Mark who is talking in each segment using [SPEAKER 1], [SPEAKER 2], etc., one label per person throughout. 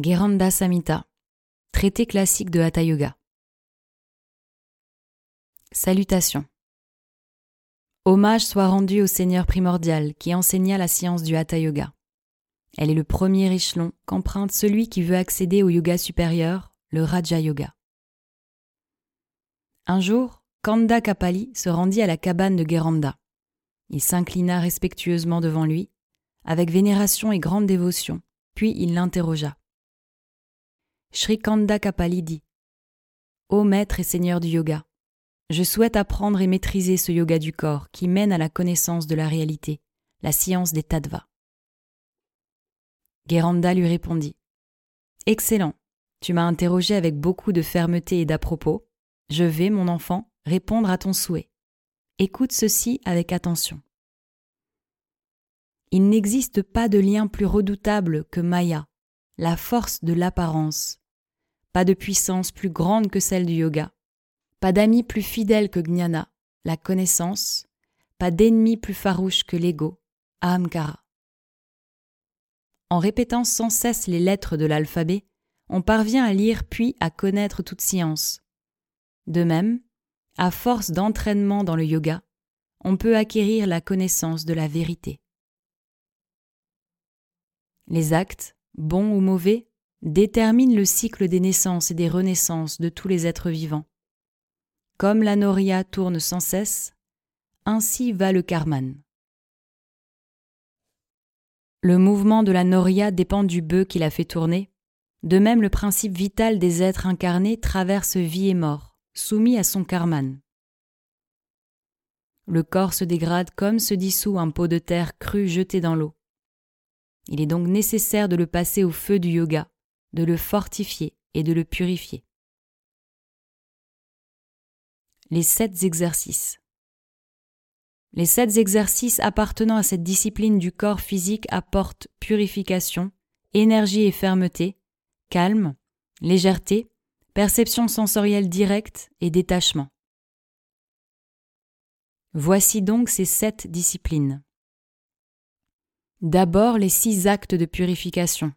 [SPEAKER 1] Geranda Samhita, traité classique de Hatha Yoga. Salutations. Hommage soit rendu au Seigneur primordial qui enseigna la science du Hatha Yoga. Elle est le premier échelon qu'emprunte celui qui veut accéder au yoga supérieur, le Raja Yoga. Un jour, Kanda Kapali se rendit à la cabane de Geranda. Il s'inclina respectueusement devant lui, avec vénération et grande dévotion, puis il l'interrogea. Sri Kanda Kapali dit Ô maître et seigneur du yoga, je souhaite apprendre et maîtriser ce yoga du corps qui mène à la connaissance de la réalité, la science des tattvas. Geranda lui répondit Excellent, tu m'as interrogé avec beaucoup de fermeté et d'à-propos. Je vais, mon enfant, répondre à ton souhait. Écoute ceci avec attention. Il n'existe pas de lien plus redoutable que Maya, la force de l'apparence, pas de puissance plus grande que celle du yoga, pas d'amis plus fidèle que Gnana, la connaissance, pas d'ennemi plus farouche que l'ego, Ahamkara. En répétant sans cesse les lettres de l'alphabet, on parvient à lire puis à connaître toute science. De même, à force d'entraînement dans le yoga, on peut acquérir la connaissance de la vérité. Les actes, bons ou mauvais, détermine le cycle des naissances et des renaissances de tous les êtres vivants. Comme la noria tourne sans cesse, ainsi va le karman. Le mouvement de la noria dépend du bœuf qui la fait tourner. De même, le principe vital des êtres incarnés traverse vie et mort, soumis à son karman. Le corps se dégrade comme se dissout un pot de terre cru jeté dans l'eau. Il est donc nécessaire de le passer au feu du yoga, de le fortifier et de le purifier. Les sept exercices. Les sept exercices appartenant à cette discipline du corps physique apportent purification, énergie et fermeté, calme, légèreté, perception sensorielle directe et détachement. Voici donc ces sept disciplines. D'abord les six actes de purification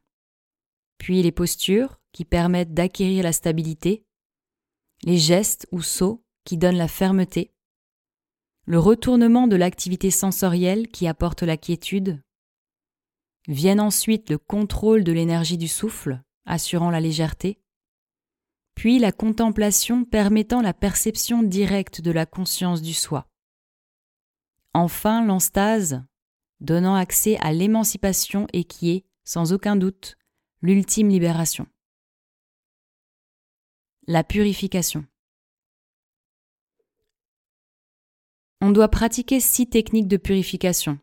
[SPEAKER 1] puis les postures qui permettent d'acquérir la stabilité, les gestes ou sauts qui donnent la fermeté, le retournement de l'activité sensorielle qui apporte la quiétude, viennent ensuite le contrôle de l'énergie du souffle, assurant la légèreté, puis la contemplation permettant la perception directe de la conscience du soi. Enfin, l'enstase, donnant accès à l'émancipation et qui est, sans aucun doute, l'ultime libération. La purification. On doit pratiquer six techniques de purification.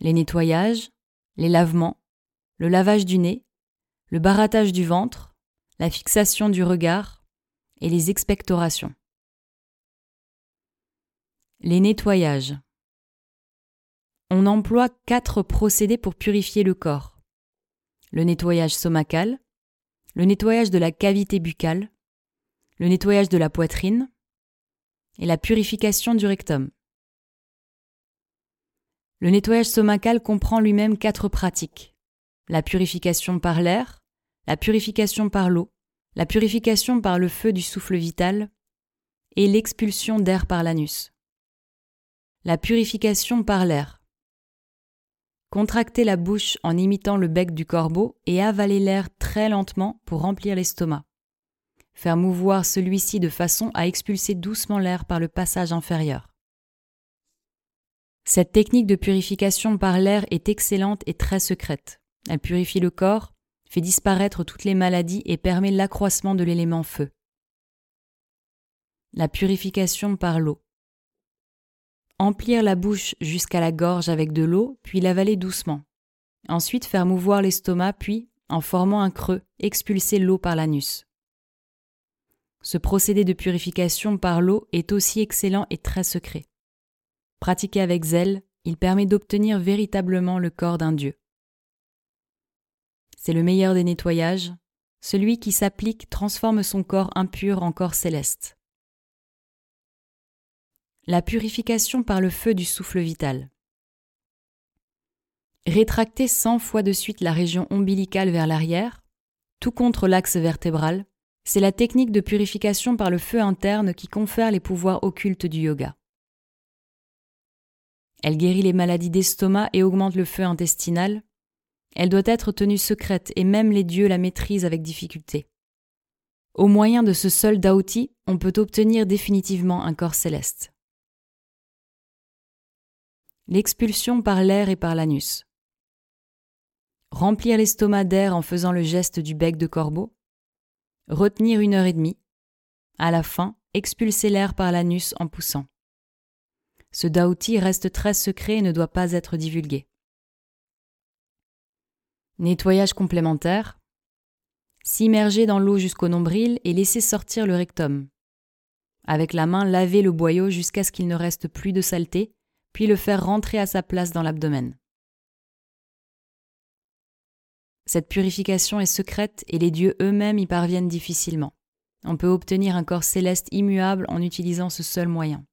[SPEAKER 1] Les nettoyages, les lavements, le lavage du nez, le barattage du ventre, la fixation du regard et les expectorations. Les nettoyages. On emploie quatre procédés pour purifier le corps le nettoyage somacal, le nettoyage de la cavité buccale, le nettoyage de la poitrine et la purification du rectum. Le nettoyage somacal comprend lui-même quatre pratiques. La purification par l'air, la purification par l'eau, la purification par le feu du souffle vital et l'expulsion d'air par l'anus. La purification par l'air. Contracter la bouche en imitant le bec du corbeau et avaler l'air très lentement pour remplir l'estomac. Faire mouvoir celui-ci de façon à expulser doucement l'air par le passage inférieur. Cette technique de purification par l'air est excellente et très secrète. Elle purifie le corps, fait disparaître toutes les maladies et permet l'accroissement de l'élément feu. La purification par l'eau. Emplir la bouche jusqu'à la gorge avec de l'eau, puis l'avaler doucement. Ensuite faire mouvoir l'estomac, puis, en formant un creux, expulser l'eau par l'anus. Ce procédé de purification par l'eau est aussi excellent et très secret. Pratiqué avec zèle, il permet d'obtenir véritablement le corps d'un dieu. C'est le meilleur des nettoyages, celui qui s'applique transforme son corps impur en corps céleste. La purification par le feu du souffle vital. Rétracter cent fois de suite la région ombilicale vers l'arrière, Tout contre l'axe vertébral, c'est la technique de purification par le feu interne qui confère les pouvoirs occultes du yoga. Elle guérit les maladies d'estomac et augmente le feu intestinal. Elle doit être tenue secrète et même les dieux la maîtrisent avec difficulté. Au moyen de ce seul daoti, on peut obtenir définitivement un corps céleste. L'expulsion par l'air et par l'anus. Remplir l'estomac d'air en faisant le geste du bec de corbeau. Retenir une heure et demie. À la fin, expulser l'air par l'anus en poussant. Ce daoti reste très secret et ne doit pas être divulgué. Nettoyage complémentaire. S'immerger dans l'eau jusqu'au nombril et laisser sortir le rectum. Avec la main, laver le boyau jusqu'à ce qu'il ne reste plus de saleté, puis le faire rentrer à sa place dans l'abdomen. Cette purification est secrète et les dieux eux-mêmes y parviennent difficilement. On peut obtenir un corps céleste immuable en utilisant ce seul moyen.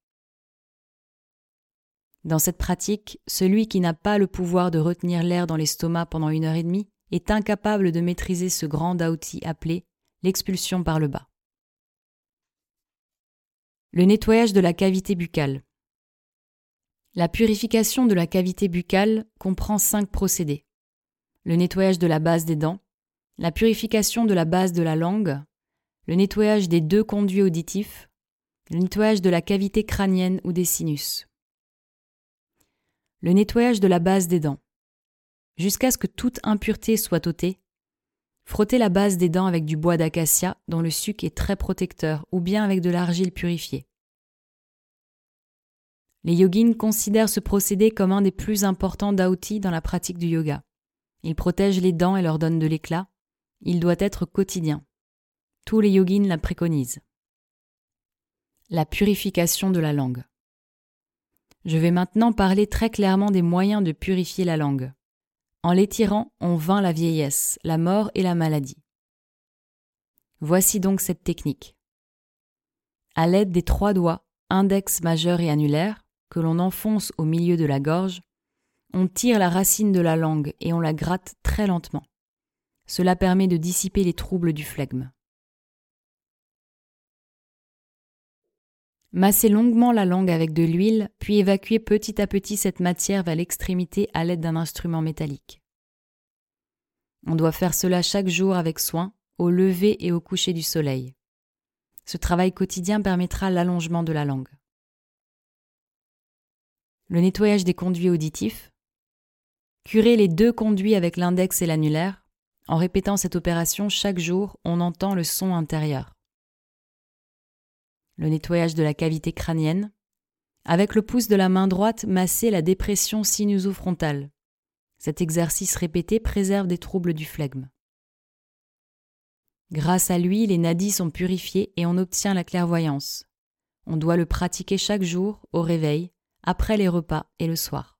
[SPEAKER 1] Dans cette pratique, celui qui n'a pas le pouvoir de retenir l'air dans l'estomac pendant une heure et demie est incapable de maîtriser ce grand daoti appelé l'expulsion par le bas. Le nettoyage de la cavité buccale. La purification de la cavité buccale comprend cinq procédés. Le nettoyage de la base des dents, la purification de la base de la langue, le nettoyage des deux conduits auditifs, le nettoyage de la cavité crânienne ou des sinus le nettoyage de la base des dents. Jusqu'à ce que toute impureté soit ôtée, frottez la base des dents avec du bois d'acacia dont le suc est très protecteur ou bien avec de l'argile purifiée. Les yogins considèrent ce procédé comme un des plus importants d'outi dans la pratique du yoga. Il protège les dents et leur donne de l'éclat. Il doit être quotidien. Tous les yogins la préconisent. La purification de la langue. Je vais maintenant parler très clairement des moyens de purifier la langue. En l'étirant, on vainc la vieillesse, la mort et la maladie. Voici donc cette technique. À l'aide des trois doigts, index majeur et annulaire, que l'on enfonce au milieu de la gorge, on tire la racine de la langue et on la gratte très lentement. Cela permet de dissiper les troubles du flegme. Masser longuement la langue avec de l'huile, puis évacuer petit à petit cette matière vers l'extrémité à l'aide d'un instrument métallique. On doit faire cela chaque jour avec soin, au lever et au coucher du soleil. Ce travail quotidien permettra l'allongement de la langue. Le nettoyage des conduits auditifs. Curer les deux conduits avec l'index et l'annulaire. En répétant cette opération chaque jour, on entend le son intérieur le nettoyage de la cavité crânienne, avec le pouce de la main droite masser la dépression sinusofrontale. Cet exercice répété préserve des troubles du flegme. Grâce à lui, les nadis sont purifiés et on obtient la clairvoyance. On doit le pratiquer chaque jour, au réveil, après les repas et le soir.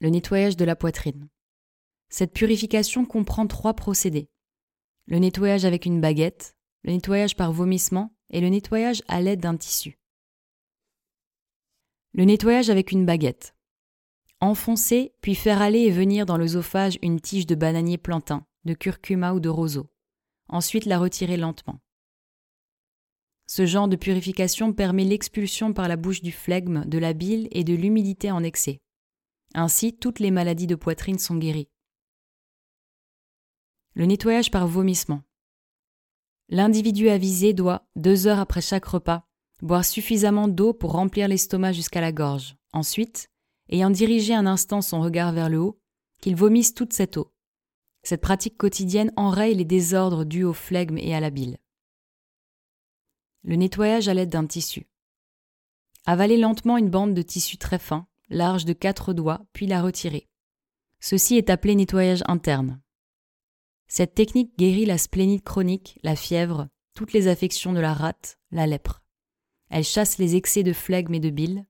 [SPEAKER 1] Le nettoyage de la poitrine. Cette purification comprend trois procédés. Le nettoyage avec une baguette, le nettoyage par vomissement et le nettoyage à l'aide d'un tissu. Le nettoyage avec une baguette. Enfoncer, puis faire aller et venir dans l'œsophage une tige de bananier plantain, de curcuma ou de roseau. Ensuite la retirer lentement. Ce genre de purification permet l'expulsion par la bouche du flegme, de la bile et de l'humidité en excès. Ainsi, toutes les maladies de poitrine sont guéries. Le nettoyage par vomissement. L'individu avisé doit, deux heures après chaque repas, boire suffisamment d'eau pour remplir l'estomac jusqu'à la gorge. Ensuite, ayant dirigé un instant son regard vers le haut, qu'il vomisse toute cette eau. Cette pratique quotidienne enraye les désordres dus au flegme et à la bile. Le nettoyage à l'aide d'un tissu. Avaler lentement une bande de tissu très fin, large de quatre doigts, puis la retirer. Ceci est appelé nettoyage interne. Cette technique guérit la splénite chronique, la fièvre, toutes les affections de la rate, la lèpre. Elle chasse les excès de flegme et de bile.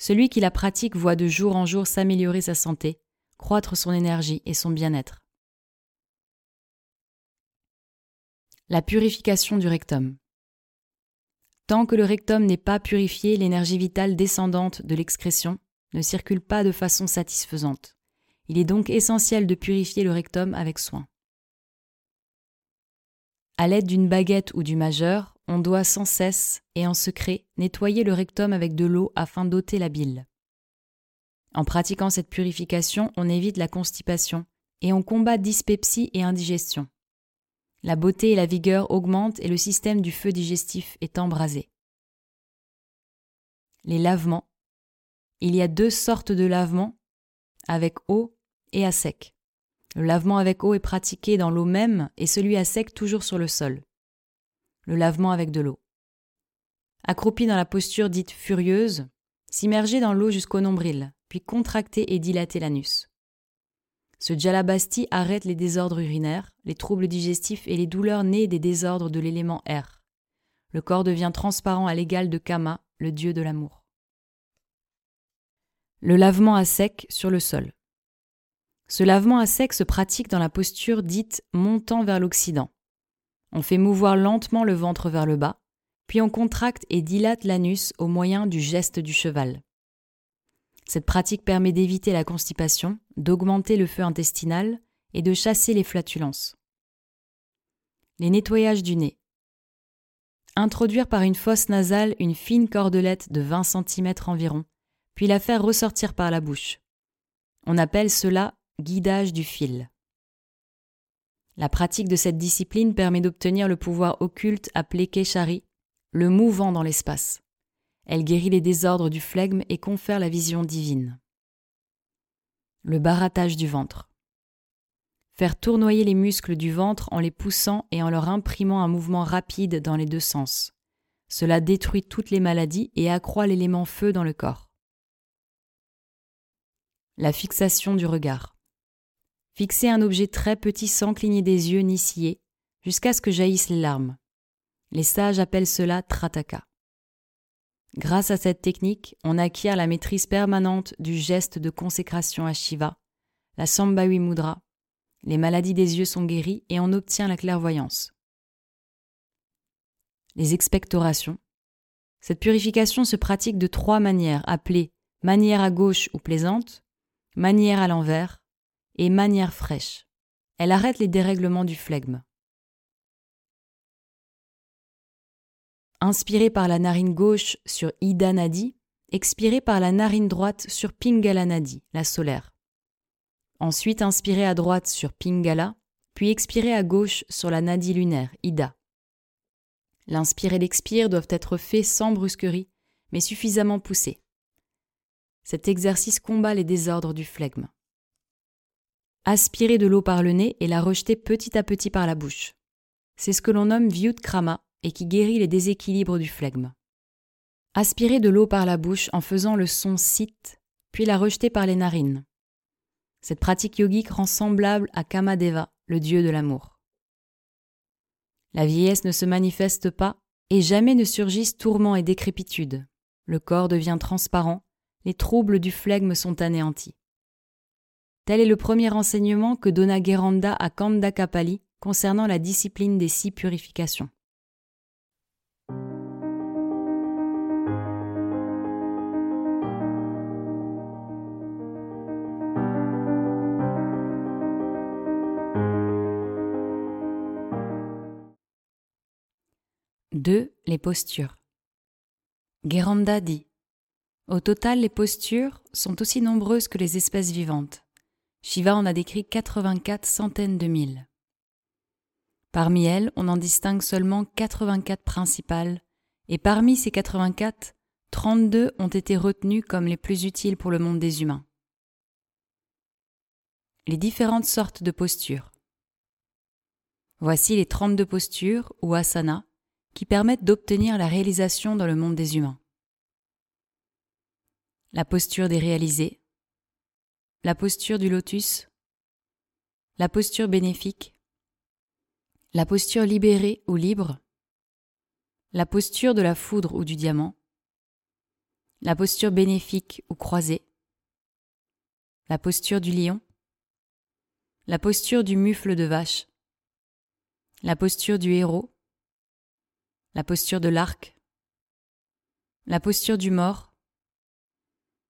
[SPEAKER 1] Celui qui la pratique voit de jour en jour s'améliorer sa santé, croître son énergie et son bien-être. La purification du rectum. Tant que le rectum n'est pas purifié, l'énergie vitale descendante de l'excrétion ne circule pas de façon satisfaisante. Il est donc essentiel de purifier le rectum avec soin. À l'aide d'une baguette ou du majeur, on doit sans cesse et en secret nettoyer le rectum avec de l'eau afin d'ôter la bile. En pratiquant cette purification, on évite la constipation et on combat dyspepsie et indigestion. La beauté et la vigueur augmentent et le système du feu digestif est embrasé. Les lavements. Il y a deux sortes de lavements, avec eau et à sec. Le lavement avec eau est pratiqué dans l'eau même et celui à sec toujours sur le sol. Le lavement avec de l'eau. Accroupi dans la posture dite furieuse, s'immerger dans l'eau jusqu'au nombril, puis contracter et dilater l'anus. Ce djalabasti arrête les désordres urinaires, les troubles digestifs et les douleurs nées des désordres de l'élément air. Le corps devient transparent à l'égal de Kama, le dieu de l'amour. Le lavement à sec sur le sol. Ce lavement à sec se pratique dans la posture dite montant vers l'Occident. On fait mouvoir lentement le ventre vers le bas, puis on contracte et dilate l'anus au moyen du geste du cheval. Cette pratique permet d'éviter la constipation, d'augmenter le feu intestinal et de chasser les flatulences. Les nettoyages du nez. Introduire par une fosse nasale une fine cordelette de 20 cm environ, puis la faire ressortir par la bouche. On appelle cela guidage du fil. La pratique de cette discipline permet d'obtenir le pouvoir occulte appelé Keshari, le mouvant dans l'espace. Elle guérit les désordres du flegme et confère la vision divine. Le barattage du ventre. Faire tournoyer les muscles du ventre en les poussant et en leur imprimant un mouvement rapide dans les deux sens. Cela détruit toutes les maladies et accroît l'élément feu dans le corps. La fixation du regard. Fixer un objet très petit sans cligner des yeux ni scier, jusqu'à ce que jaillissent les larmes. Les sages appellent cela trataka. Grâce à cette technique, on acquiert la maîtrise permanente du geste de consécration à Shiva, la Sambhavi Mudra. Les maladies des yeux sont guéries et on obtient la clairvoyance. Les expectorations. Cette purification se pratique de trois manières appelées manière à gauche ou plaisante, manière à l'envers et manière fraîche. Elle arrête les dérèglements du flegme. Inspiré par la narine gauche sur Ida Nadi, expiré par la narine droite sur Pingala Nadi, la solaire. Ensuite inspiré à droite sur Pingala, puis expiré à gauche sur la Nadi lunaire, Ida. L'inspire et l'expire doivent être faits sans brusquerie, mais suffisamment poussés. Cet exercice combat les désordres du flegme. Aspirer de l'eau par le nez et la rejeter petit à petit par la bouche. C'est ce que l'on nomme Vyutkrama et qui guérit les déséquilibres du flegme. Aspirer de l'eau par la bouche en faisant le son sit, puis la rejeter par les narines. Cette pratique yogique rend semblable à Kamadeva, le dieu de l'amour. La vieillesse ne se manifeste pas et jamais ne surgissent tourments et décrépitude. Le corps devient transparent, les troubles du flegme sont anéantis. Tel est le premier enseignement que donna Geranda à Kandakapali concernant la discipline des six purifications. 2. Les postures. Guéranda dit Au total, les postures sont aussi nombreuses que les espèces vivantes. Shiva en a décrit 84 centaines de mille. Parmi elles, on en distingue seulement 84 principales, et parmi ces 84, 32 ont été retenues comme les plus utiles pour le monde des humains. Les différentes sortes de postures. Voici les 32 postures ou asanas qui permettent d'obtenir la réalisation dans le monde des humains. La posture des réalisés, la posture du lotus, la posture bénéfique, la posture libérée ou libre, la posture de la foudre ou du diamant, la posture bénéfique ou croisée, la posture du lion, la posture du mufle de vache, la posture du héros, la posture de l'arc, la posture du mort,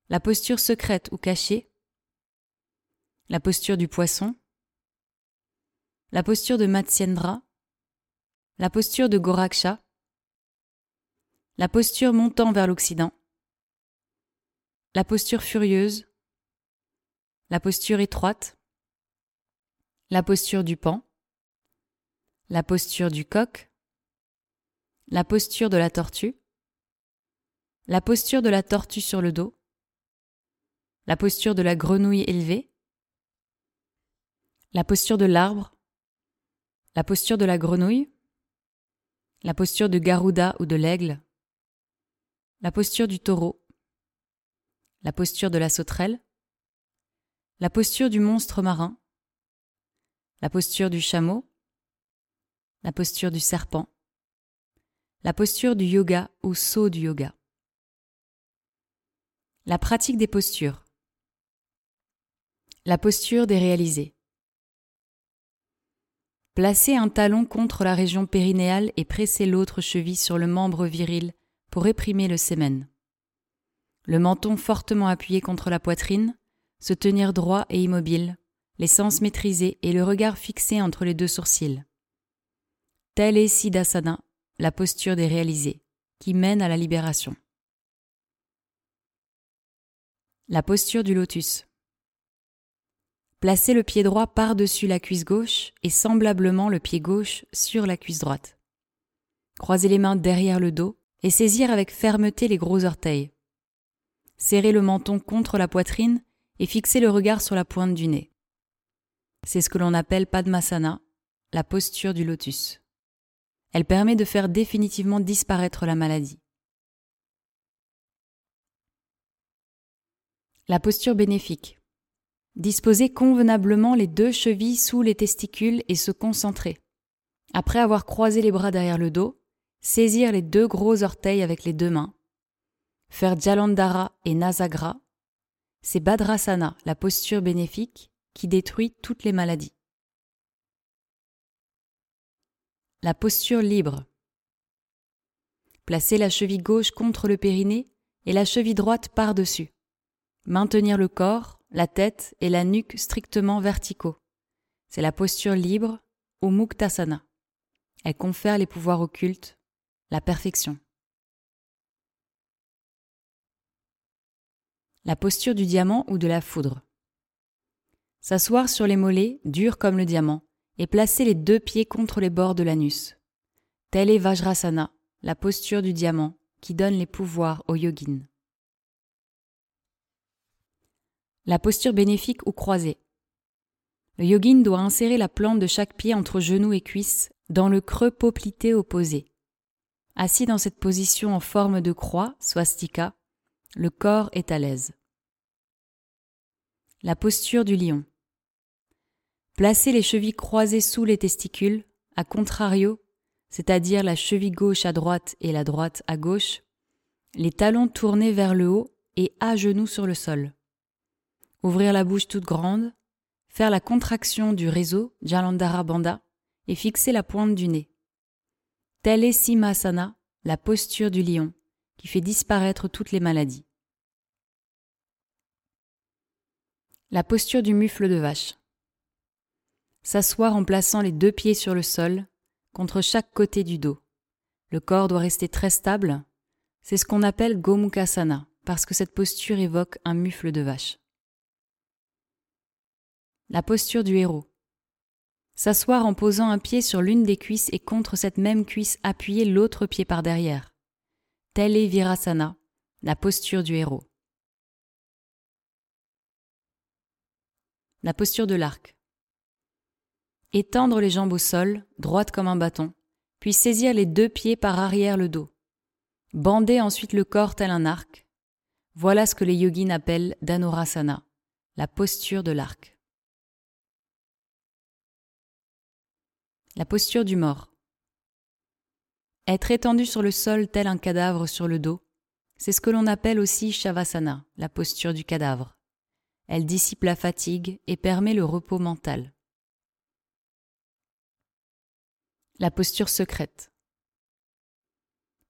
[SPEAKER 1] la posture secrète ou cachée, la posture du poisson, la posture de Matsyendra, la posture de Goraksha, la posture montant vers l'Occident, la posture furieuse, la posture étroite, la posture du pan, la posture du coq, la posture de la tortue, la posture de la tortue sur le dos, la posture de la grenouille élevée, la posture de l'arbre, la posture de la grenouille, la posture de Garuda ou de l'aigle, la posture du taureau, la posture de la sauterelle, la posture du monstre marin, la posture du chameau, la posture du serpent, la posture du yoga ou saut du yoga. La pratique des postures. La posture des réalisés. Placez un talon contre la région périnéale et pressez l'autre cheville sur le membre viril pour réprimer le sémen. Le menton fortement appuyé contre la poitrine, se tenir droit et immobile, les sens maîtrisés et le regard fixé entre les deux sourcils. Telle est Siddhasana, la posture des réalisés, qui mène à la libération. La posture du lotus. Placez le pied droit par-dessus la cuisse gauche et semblablement le pied gauche sur la cuisse droite. Croisez les mains derrière le dos et saisir avec fermeté les gros orteils. Serrez le menton contre la poitrine et fixez le regard sur la pointe du nez. C'est ce que l'on appelle Padmasana, la posture du lotus. Elle permet de faire définitivement disparaître la maladie. La posture bénéfique. Disposer convenablement les deux chevilles sous les testicules et se concentrer. Après avoir croisé les bras derrière le dos, saisir les deux gros orteils avec les deux mains, faire Jalandhara et Nasagra, c'est Badrasana, la posture bénéfique qui détruit toutes les maladies. La posture libre. Placer la cheville gauche contre le périnée et la cheville droite par-dessus. Maintenir le corps, la tête et la nuque strictement verticaux. C'est la posture libre ou Muktasana. Elle confère les pouvoirs occultes la perfection. La posture du diamant ou de la foudre. S'asseoir sur les mollets, durs comme le diamant, et placer les deux pieds contre les bords de l'anus. Telle est Vajrasana, la posture du diamant, qui donne les pouvoirs au yogin. La posture bénéfique ou croisée. Le yogin doit insérer la plante de chaque pied entre genoux et cuisses dans le creux poplité opposé. Assis dans cette position en forme de croix, swastika, le corps est à l'aise. La posture du lion. Placez les chevilles croisées sous les testicules, à contrario, c'est-à-dire la cheville gauche à droite et la droite à gauche, les talons tournés vers le haut et à genoux sur le sol. Ouvrir la bouche toute grande, faire la contraction du réseau Jalandhara Bandha et fixer la pointe du nez. Telle est Simasana, la posture du lion, qui fait disparaître toutes les maladies. La posture du mufle de vache. S'asseoir en plaçant les deux pieds sur le sol, contre chaque côté du dos. Le corps doit rester très stable. C'est ce qu'on appelle Gomukasana, parce que cette posture évoque un mufle de vache. La posture du héros. S'asseoir en posant un pied sur l'une des cuisses et contre cette même cuisse appuyer l'autre pied par derrière. Telle est Virasana, la posture du héros. La posture de l'arc. Étendre les jambes au sol, droite comme un bâton, puis saisir les deux pieds par arrière le dos. Bander ensuite le corps tel un arc. Voilà ce que les yogis appellent Dhanurasana, la posture de l'arc. La posture du mort. Être étendu sur le sol tel un cadavre sur le dos, c'est ce que l'on appelle aussi Shavasana, la posture du cadavre. Elle dissipe la fatigue et permet le repos mental. La posture secrète.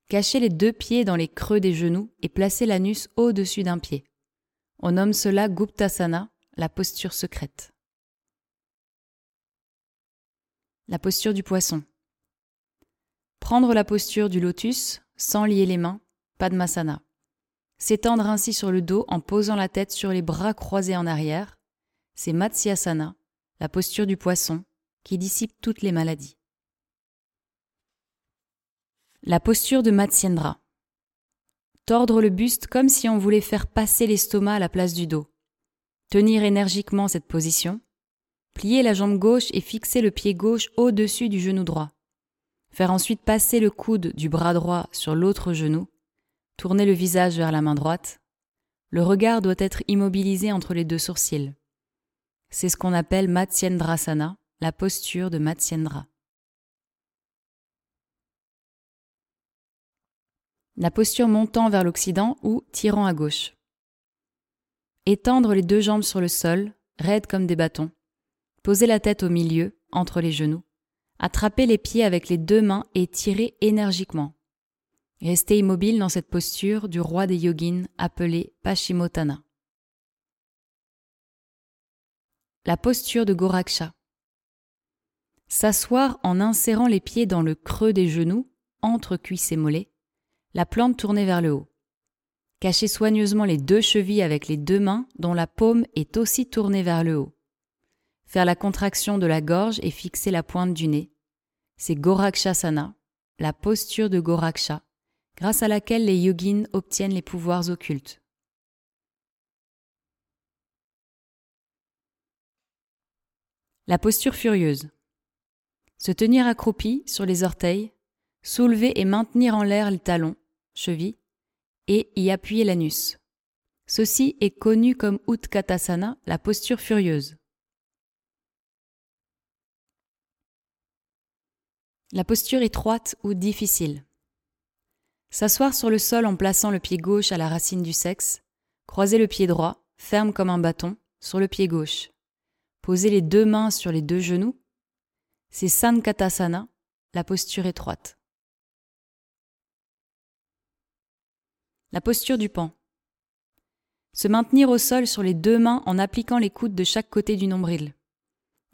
[SPEAKER 1] Cachez les deux pieds dans les creux des genoux et placez l'anus au-dessus d'un pied. On nomme cela Guptasana, la posture secrète. La posture du poisson. Prendre la posture du lotus sans lier les mains, Padmasana. S'étendre ainsi sur le dos en posant la tête sur les bras croisés en arrière, c'est Matsyasana, la posture du poisson, qui dissipe toutes les maladies. La posture de Matsyendra. Tordre le buste comme si on voulait faire passer l'estomac à la place du dos. Tenir énergiquement cette position. Plier la jambe gauche et fixer le pied gauche au-dessus du genou droit. Faire ensuite passer le coude du bras droit sur l'autre genou. Tourner le visage vers la main droite. Le regard doit être immobilisé entre les deux sourcils. C'est ce qu'on appelle Matsyendrasana, la posture de Matsyendra. La posture montant vers l'occident ou tirant à gauche. Étendre les deux jambes sur le sol, raides comme des bâtons. Poser la tête au milieu, entre les genoux. Attraper les pieds avec les deux mains et tirer énergiquement. Rester immobile dans cette posture du roi des yogins appelé Pashimotana. La posture de Goraksha. S'asseoir en insérant les pieds dans le creux des genoux, entre cuisses et mollets, la plante tournée vers le haut. Cacher soigneusement les deux chevilles avec les deux mains dont la paume est aussi tournée vers le haut. Faire la contraction de la gorge et fixer la pointe du nez. C'est Gorakshasana, la posture de Goraksha, grâce à laquelle les yogins obtiennent les pouvoirs occultes. La posture furieuse. Se tenir accroupi sur les orteils, soulever et maintenir en l'air les talons, chevilles, et y appuyer l'anus. Ceci est connu comme Utkatasana, la posture furieuse. La posture étroite ou difficile. S'asseoir sur le sol en plaçant le pied gauche à la racine du sexe, croiser le pied droit, ferme comme un bâton, sur le pied gauche. Poser les deux mains sur les deux genoux. C'est Sankatasana, la posture étroite. La posture du pan. Se maintenir au sol sur les deux mains en appliquant les coudes de chaque côté du nombril.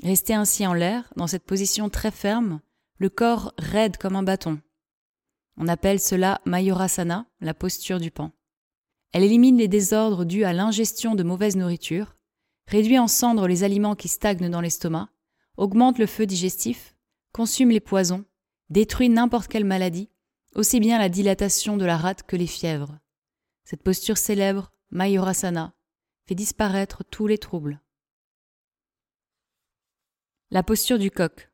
[SPEAKER 1] Rester ainsi en l'air, dans cette position très ferme, le corps raide comme un bâton. On appelle cela Mayorasana, la posture du pan. Elle élimine les désordres dus à l'ingestion de mauvaise nourriture, réduit en cendres les aliments qui stagnent dans l'estomac, augmente le feu digestif, consume les poisons, détruit n'importe quelle maladie, aussi bien la dilatation de la rate que les fièvres. Cette posture célèbre, Mayurasana, fait disparaître tous les troubles. La posture du coq.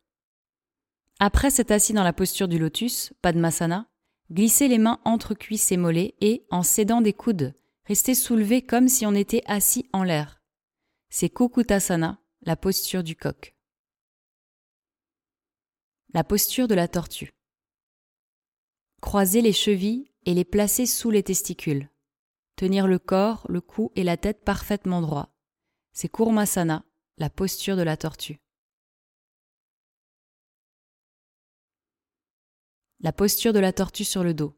[SPEAKER 1] Après s'être assis dans la posture du lotus, Padmasana, glissez les mains entre cuisses et mollets et, en s'aidant des coudes, restez soulevés comme si on était assis en l'air. C'est Kukutasana, la posture du coq. La posture de la tortue. Croisez les chevilles et les placer sous les testicules. Tenir le corps, le cou et la tête parfaitement droits. C'est Kurmasana, la posture de la tortue. La posture de la tortue sur le dos.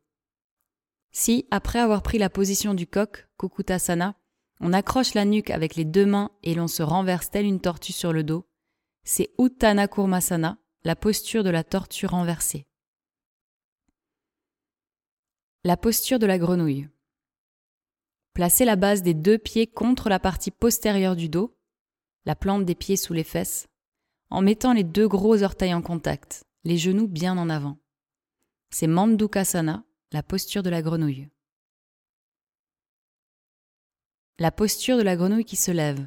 [SPEAKER 1] Si, après avoir pris la position du coq, Kukutasana, on accroche la nuque avec les deux mains et l'on se renverse telle une tortue sur le dos, c'est Uttana Kurmasana, la posture de la tortue renversée. La posture de la grenouille. Placez la base des deux pieds contre la partie postérieure du dos, la plante des pieds sous les fesses, en mettant les deux gros orteils en contact, les genoux bien en avant. C'est Mandukasana, la posture de la grenouille. La posture de la grenouille qui se lève.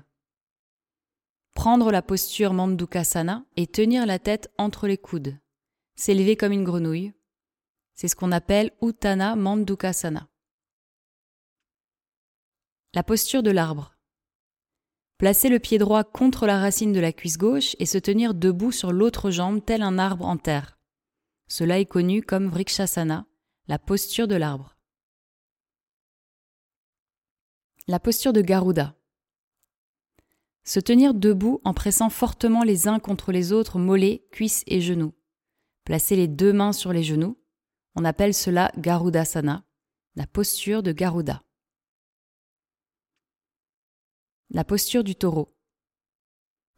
[SPEAKER 1] Prendre la posture Mandukasana et tenir la tête entre les coudes. S'élever comme une grenouille. C'est ce qu'on appelle Uttana Mandukasana. La posture de l'arbre. Placer le pied droit contre la racine de la cuisse gauche et se tenir debout sur l'autre jambe tel un arbre en terre. Cela est connu comme Vrikshasana, la posture de l'arbre. La posture de Garuda. Se tenir debout en pressant fortement les uns contre les autres mollets, cuisses et genoux. Placer les deux mains sur les genoux. On appelle cela Garudasana, la posture de Garuda. La posture du taureau.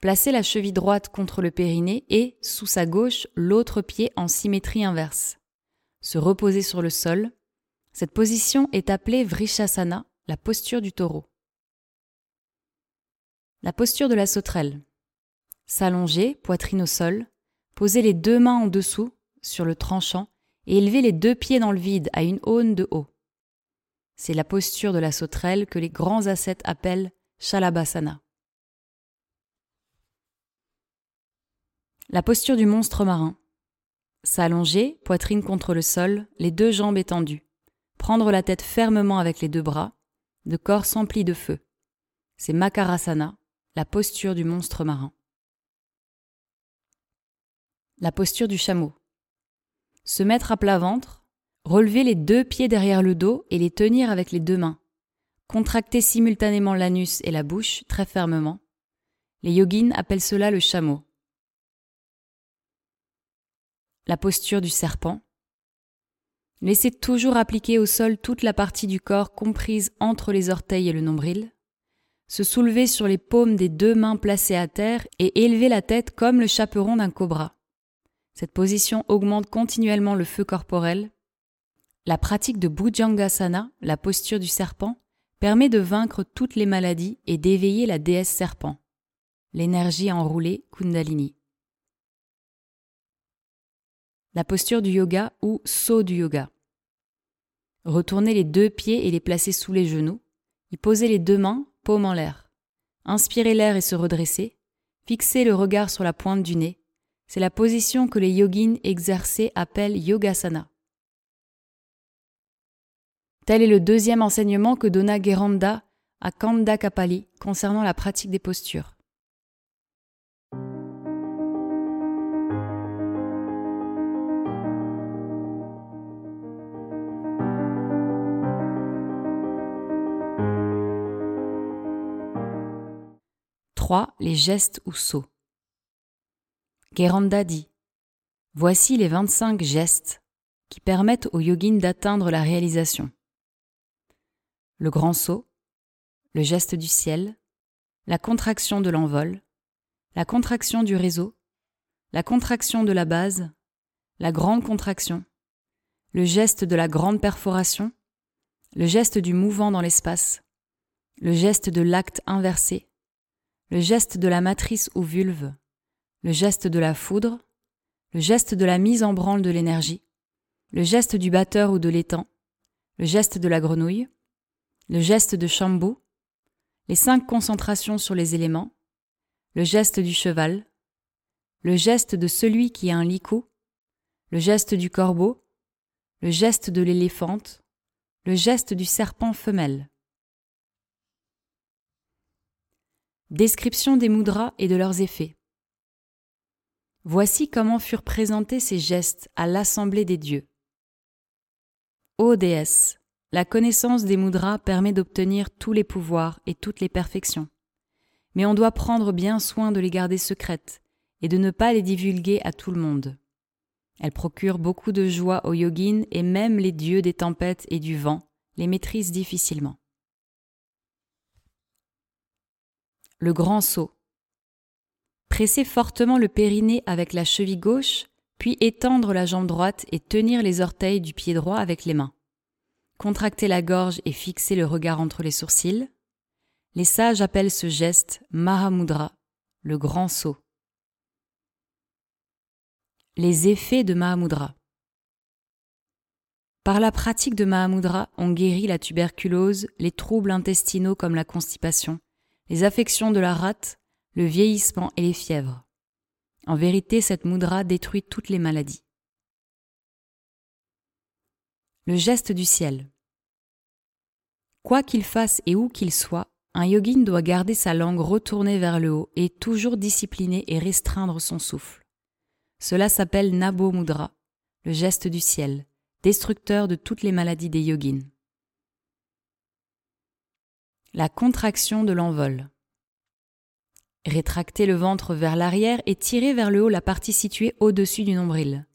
[SPEAKER 1] Placez la cheville droite contre le périnée et, sous sa gauche, l'autre pied en symétrie inverse. se reposer sur le sol. Cette position est appelée Vrishasana, la posture du taureau. La posture de la sauterelle. S'allonger, poitrine au sol, poser les deux mains en dessous, sur le tranchant, et élever les deux pieds dans le vide à une aune de haut. C'est la posture de la sauterelle que les grands ascètes appellent Shalabhasana. La posture du monstre marin. S'allonger, poitrine contre le sol, les deux jambes étendues. Prendre la tête fermement avec les deux bras, le corps s'emplit de feu. C'est Makarasana, la posture du monstre marin. La posture du chameau. Se mettre à plat ventre, relever les deux pieds derrière le dos et les tenir avec les deux mains. Contracter simultanément l'anus et la bouche très fermement. Les yogins appellent cela le chameau la posture du serpent. Laissez toujours appliquer au sol toute la partie du corps comprise entre les orteils et le nombril. Se soulever sur les paumes des deux mains placées à terre et élever la tête comme le chaperon d'un cobra. Cette position augmente continuellement le feu corporel. La pratique de Bhujangasana, la posture du serpent, permet de vaincre toutes les maladies et d'éveiller la déesse serpent, l'énergie enroulée Kundalini la posture du yoga ou saut du yoga. Retournez les deux pieds et les placer sous les genoux, y poser les deux mains, paume en l'air. Inspirez l'air et se redresser, fixez le regard sur la pointe du nez. C'est la position que les yogins exercés appellent yogasana. Tel est le deuxième enseignement que donna Geranda à Kanda Kapali concernant la pratique des postures. 3. Les gestes ou sauts. Geranda dit Voici les 25 gestes qui permettent au yogin d'atteindre la réalisation. Le grand saut, le geste du ciel, la contraction de l'envol, la contraction du réseau, la contraction de la base, la grande contraction, le geste de la grande perforation, le geste du mouvant dans l'espace, le geste de l'acte inversé, le geste de la matrice ou vulve, le geste de la foudre, le geste de la mise en branle de l'énergie, le geste du batteur ou de l'étang, le geste de la grenouille, le geste de Shambhu, les cinq concentrations sur les éléments, le geste du cheval, le geste de celui qui a un licou, le geste du corbeau, le geste de l'éléphante, le geste du serpent femelle. Description des mudras et de leurs effets. Voici comment furent présentés ces gestes à l'assemblée des dieux. Ô déesse, la connaissance des mudras permet d'obtenir tous les pouvoirs et toutes les perfections. Mais on doit prendre bien soin de les garder secrètes et de ne pas les divulguer à tout le monde. Elles procurent beaucoup de joie aux yogins et même les dieux des tempêtes et du vent les maîtrisent difficilement. le grand saut. Presser fortement le périnée avec la cheville gauche, puis étendre la jambe droite et tenir les orteils du pied droit avec les mains. Contracter la gorge et fixer le regard entre les sourcils. Les sages appellent ce geste Mahamudra, le grand saut. Les effets de Mahamudra. Par la pratique de Mahamudra, on guérit la tuberculose, les troubles intestinaux comme la constipation, les affections de la rate, le vieillissement et les fièvres. En vérité, cette moudra détruit toutes les maladies. Le geste du ciel. Quoi qu'il fasse et où qu'il soit, un yogin doit garder sa langue retournée vers le haut et toujours discipliner et restreindre son souffle. Cela s'appelle Nabo Mudra, le geste du ciel, destructeur de toutes les maladies des yogins. La contraction de l'envol. Rétracter le ventre vers l'arrière et tirer vers le haut la partie située au-dessus du nombril.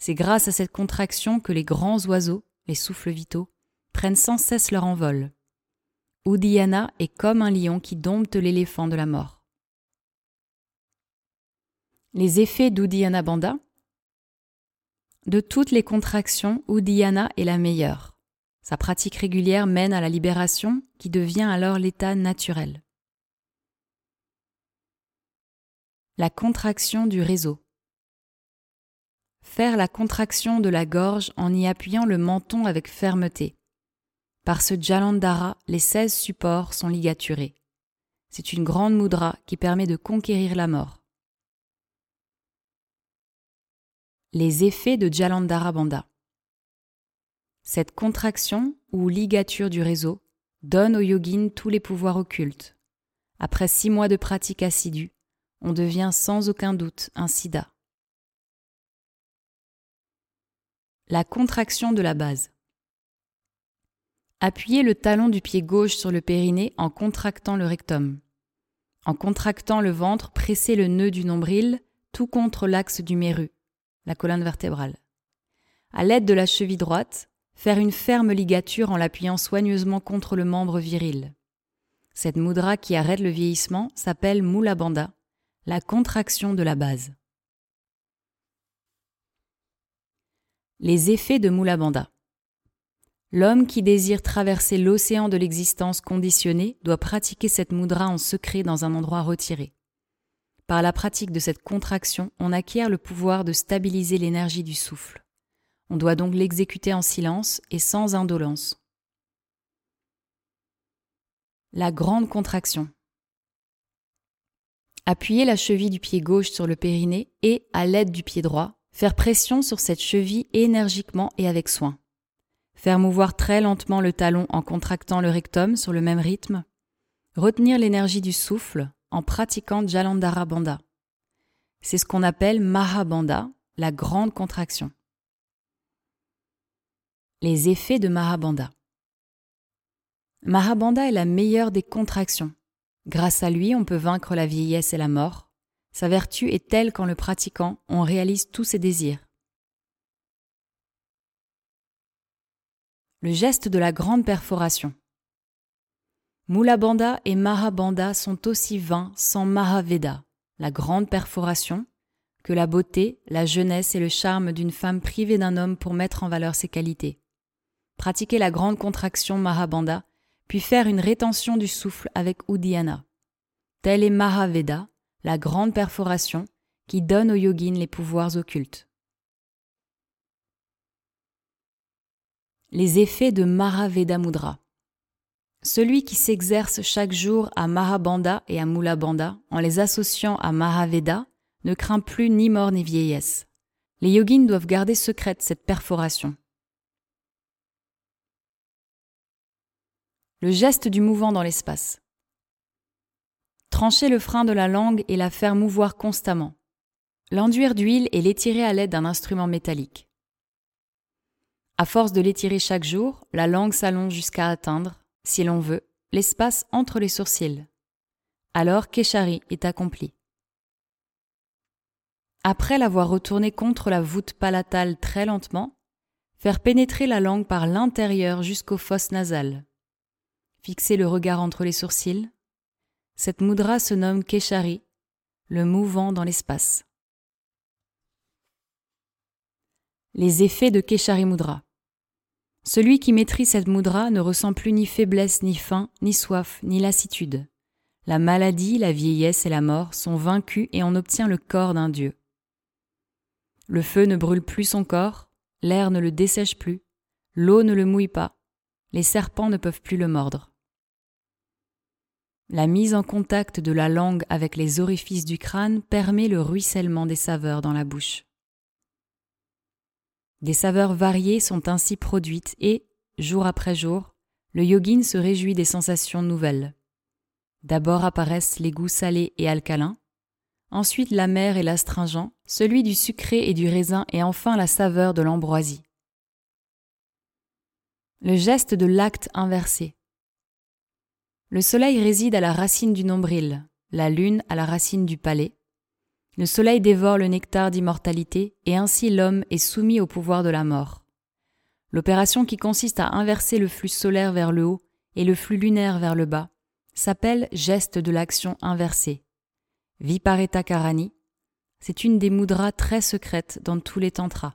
[SPEAKER 1] C'est grâce à cette contraction que les grands oiseaux, les souffles vitaux, prennent sans cesse leur envol. Uddiyana est comme un lion qui dompte l'éléphant de la mort. Les effets d'Uddiyana Bandha De toutes les contractions, Uddiyana est la meilleure. Sa pratique régulière mène à la libération qui devient alors l'état naturel. La contraction du réseau. Faire la contraction de la gorge en y appuyant le menton avec fermeté. Par ce Jalandhara, les seize supports sont ligaturés. C'est une grande mudra qui permet de conquérir la mort. Les effets de Jalandhara Bandha. Cette contraction ou ligature du réseau donne au yogin tous les pouvoirs occultes. Après six mois de pratique assidue, on devient sans aucun doute un sida. La contraction de la base. Appuyez le talon du pied gauche sur le périnée en contractant le rectum. En contractant le ventre, pressez le nœud du nombril tout contre l'axe du méru, la colonne vertébrale. À l'aide de la cheville droite, faire une ferme ligature en l'appuyant soigneusement contre le membre viril. Cette mudra qui arrête le vieillissement s'appelle Mula Bandha, la contraction de la base. Les effets de Mula Bandha. L'homme qui désire traverser l'océan de l'existence conditionnée doit pratiquer cette mudra en secret dans un endroit retiré. Par la pratique de cette contraction, on acquiert le pouvoir de stabiliser l'énergie du souffle. On doit donc l'exécuter en silence et sans indolence. La grande contraction. Appuyez la cheville du pied gauche sur le périnée et, à l'aide du pied droit, faire pression sur cette cheville énergiquement et avec soin. Faire mouvoir très lentement le talon en contractant le rectum sur le même rythme. Retenir l'énergie du souffle en pratiquant Jalandhara Bandha. C'est ce qu'on appelle Mahabandha, la grande contraction. Les effets de Mahabandha. Mahabandha est la meilleure des contractions. Grâce à lui, on peut vaincre la vieillesse et la mort. Sa vertu est telle qu'en le pratiquant, on réalise tous ses désirs. le geste de la grande perforation. Mulabandha et Mahabandha sont aussi vains sans Mahaveda, la grande perforation, que la beauté, la jeunesse et le charme d'une femme privée d'un homme pour mettre en valeur ses qualités. Pratiquer la grande contraction Mahabandha, puis faire une rétention du souffle avec Uddiyana. Telle est Mahaveda, la grande perforation, qui donne aux yogins les pouvoirs occultes. Les effets de Mahaveda Mudra. Celui qui s'exerce chaque jour à Mahabandha et à Mulabandha en les associant à Mahaveda ne craint plus ni mort ni vieillesse. Les yogins doivent garder secrète cette perforation. Le geste du mouvant dans l'espace. Trancher le frein de la langue et la faire mouvoir constamment. L'enduire d'huile et l'étirer à l'aide d'un instrument métallique. À force de l'étirer chaque jour, la langue s'allonge jusqu'à atteindre, si l'on veut, l'espace entre les sourcils. Alors Keshari est accompli. Après l'avoir retourné contre la voûte palatale très lentement, faire pénétrer la langue par l'intérieur jusqu'aux fosses nasales. Fixer le regard entre les sourcils. Cette mudra se nomme Keshari, le mouvant dans l'espace. Les effets de Keshari Mudra. Celui qui maîtrise cette mudra ne ressent plus ni faiblesse, ni faim, ni soif, ni lassitude. La maladie, la vieillesse et la mort sont vaincus et on obtient le corps d'un dieu. Le feu ne brûle plus son corps, l'air ne le dessèche plus, l'eau ne le mouille pas, les serpents ne peuvent plus le mordre. La mise en contact de la langue avec les orifices du crâne permet le ruissellement des saveurs dans la bouche. Des saveurs variées sont ainsi produites et, jour après jour, le yogin se réjouit des sensations nouvelles. D'abord apparaissent les goûts salés et alcalins, ensuite l'amer et l'astringent, celui du sucré et du raisin et enfin la saveur de l'ambroisie. Le geste de l'acte inversé. Le soleil réside à la racine du nombril, la lune à la racine du palais, le soleil dévore le nectar d'immortalité et ainsi l'homme est soumis au pouvoir de la mort. L'opération qui consiste à inverser le flux solaire vers le haut et le flux lunaire vers le bas s'appelle geste de l'action inversée. Vipareta Karani, c'est une des mudras très secrètes dans tous les tantras.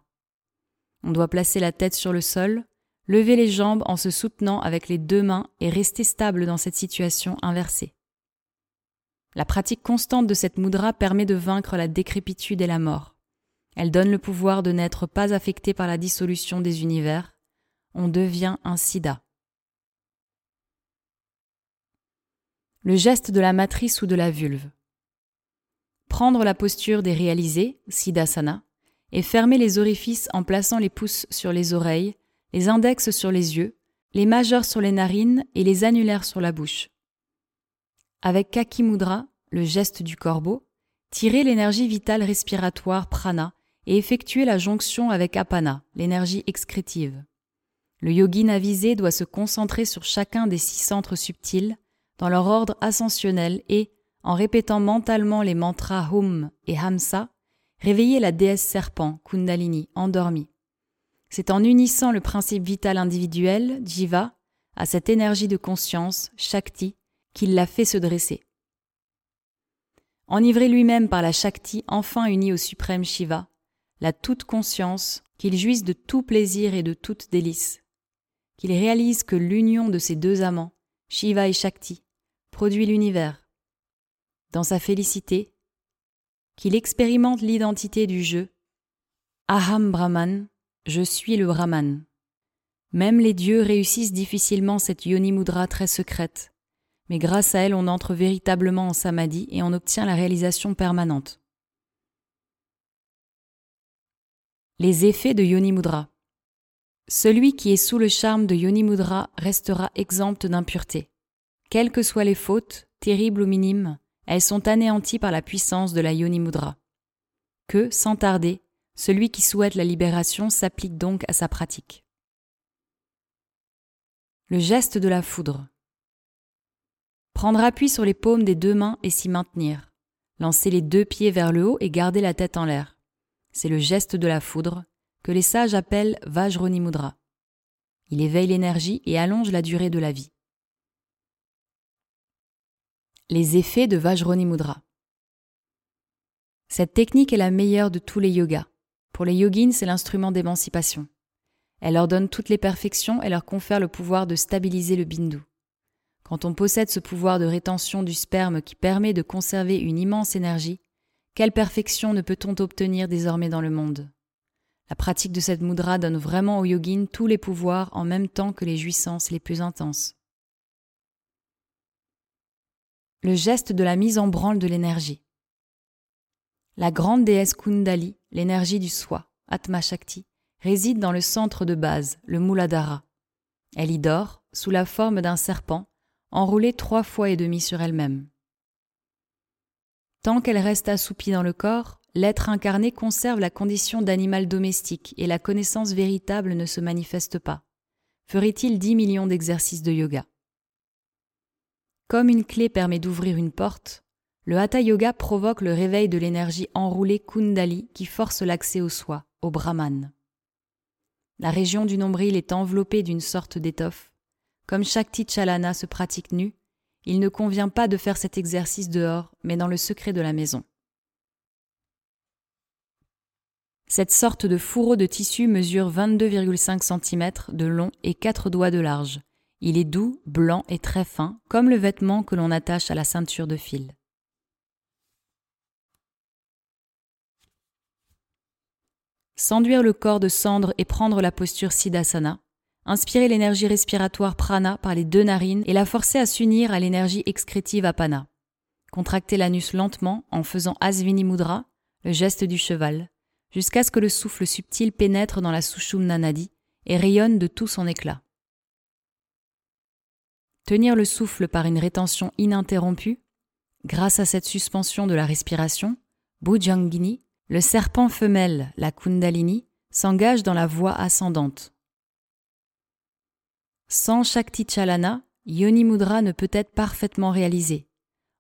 [SPEAKER 1] On doit placer la tête sur le sol, lever les jambes en se soutenant avec les deux mains et rester stable dans cette situation inversée. La pratique constante de cette moudra permet de vaincre la décrépitude et la mort. Elle donne le pouvoir de n'être pas affecté par la dissolution des univers. On devient un sida. Le geste de la matrice ou de la vulve. Prendre la posture des réalisés, siddhasana, et fermer les orifices en plaçant les pouces sur les oreilles, les index sur les yeux, les majeurs sur les narines et les annulaires sur la bouche. Avec Kaki Mudra, le geste du corbeau, tirer l'énergie vitale respiratoire prana et effectuer la jonction avec apana, l'énergie excrétive. Le yogi avisé doit se concentrer sur chacun des six centres subtils, dans leur ordre ascensionnel et, en répétant mentalement les mantras Hum et Hamsa, réveiller la déesse serpent, Kundalini, endormie. C'est en unissant le principe vital individuel, Jiva, à cette énergie de conscience, Shakti, qu'il l'a fait se dresser. Enivré lui-même par la Shakti enfin unie au suprême Shiva, la toute conscience, qu'il jouisse de tout plaisir et de toute délice, qu'il réalise que l'union de ces deux amants, Shiva et Shakti, produit l'univers. Dans sa félicité, qu'il expérimente l'identité du jeu, Aham Brahman, je suis le Brahman. Même les dieux réussissent difficilement cette yoni mudra très secrète, mais grâce à elle on entre véritablement en samadhi et on obtient la réalisation permanente. Les effets de Yoni Mudra. Celui qui est sous le charme de Yoni Mudra restera exempt d'impureté. Quelles que soient les fautes, terribles ou minimes, elles sont anéanties par la puissance de la Yoni Mudra. Que, sans tarder, celui qui souhaite la libération s'applique donc à sa pratique. Le geste de la foudre. Prendre appui sur les paumes des deux mains et s'y maintenir. Lancer les deux pieds vers le haut et garder la tête en l'air c'est le geste de la foudre, que les sages appellent Vajroni Mudra. Il éveille l'énergie et allonge la durée de la vie. Les effets de Vajroni Mudra. Cette technique est la meilleure de tous les yogas. Pour les yogins, c'est l'instrument d'émancipation. Elle leur donne toutes les perfections et leur confère le pouvoir de stabiliser le bindu. Quand on possède ce pouvoir de rétention du sperme qui permet de conserver une immense énergie, quelle perfection ne peut-on obtenir désormais dans le monde? La pratique de cette mudra donne vraiment au yogin tous les pouvoirs en même temps que les jouissances les plus intenses. Le geste de la mise en branle de l'énergie. La grande déesse Kundali, l'énergie du soi, Atma Shakti, réside dans le centre de base, le Muladhara. Elle y dort, sous la forme d'un serpent, enroulé trois fois et demi sur elle-même. Tant qu'elle reste assoupie dans le corps, l'être incarné conserve la condition d'animal domestique et la connaissance véritable ne se manifeste pas. Ferait-il dix millions d'exercices de yoga? Comme une clé permet d'ouvrir une porte, le Hatha Yoga provoque le réveil de l'énergie enroulée Kundali qui force l'accès au soi, au Brahman. La région du nombril est enveloppée d'une sorte d'étoffe. Comme Shakti Chalana se pratique nu, il ne convient pas de faire cet exercice dehors, mais dans le secret de la maison. Cette sorte de fourreau de tissu mesure 22,5 cm de long et 4 doigts de large. Il est doux, blanc et très fin, comme le vêtement que l'on attache à la ceinture de fil. S'enduire le corps de cendre et prendre la posture Siddhasana, inspirer l'énergie respiratoire prana par les deux narines et la forcer à s'unir à l'énergie excrétive apana. Contracter l'anus lentement en faisant Asvini Mudra, le geste du cheval, jusqu'à ce que le souffle subtil pénètre dans la Sushumna Nadi et rayonne de tout son éclat. Tenir le souffle par une rétention ininterrompue, grâce à cette suspension de la respiration, Bhujangini, le serpent femelle, la Kundalini, s'engage dans la voie ascendante, sans Shakti Chalana, Yoni Mudra ne peut être parfaitement réalisé.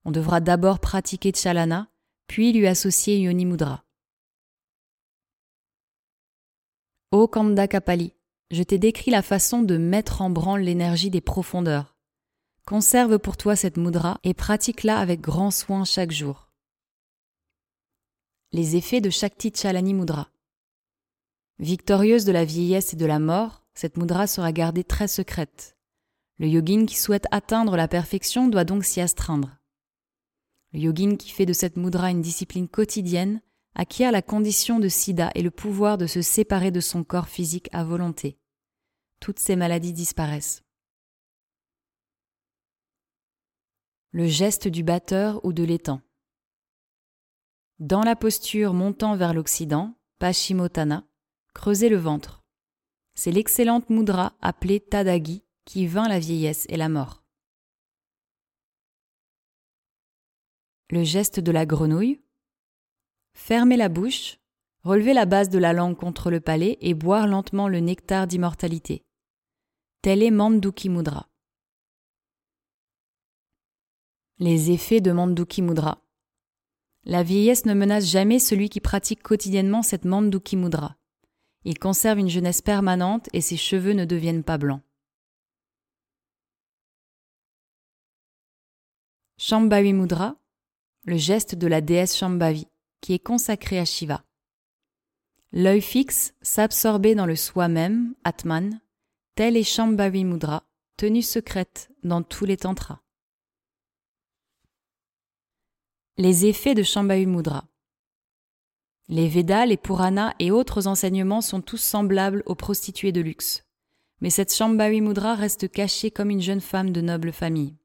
[SPEAKER 1] On devra d'abord pratiquer Chalana, puis lui associer Yoni Mudra. Ô Kanda Kapali, je t'ai décrit la façon de mettre en branle l'énergie des profondeurs. Conserve pour toi cette mudra et pratique-la avec grand soin chaque jour. Les effets de Shakti Chalani Mudra. Victorieuse de la vieillesse et de la mort, cette mudra sera gardée très secrète. Le yogin qui souhaite atteindre la perfection doit donc s'y astreindre. Le yogin qui fait de cette mudra une discipline quotidienne acquiert la condition de sida et le pouvoir de se séparer de son corps physique à volonté. Toutes ces maladies disparaissent. Le geste du batteur ou de l'étang. Dans la posture montant vers l'Occident, Paschimotana, creusez le ventre. C'est l'excellente mudra appelée Tadagi qui vainc la vieillesse et la mort. Le geste de la grenouille. Fermez la bouche, relevez la base de la langue contre le palais et boire lentement le nectar d'immortalité. Tel est Manduki Mudra. Les effets de Manduki Mudra. La vieillesse ne menace jamais celui qui pratique quotidiennement cette Manduki Mudra. Il conserve une jeunesse permanente et ses cheveux ne deviennent pas blancs. Shambhavi Mudra, le geste de la déesse Shambhavi, qui est consacré à Shiva. L'œil fixe, s'absorber dans le soi-même, Atman, tel est Shambhavi Mudra, tenue secrète dans tous les tantras. Les effets de Shambhavi Mudra. Les Védas, les Puranas et autres enseignements sont tous semblables aux prostituées de luxe. Mais cette Shambhavi Mudra reste cachée comme une jeune femme de noble famille.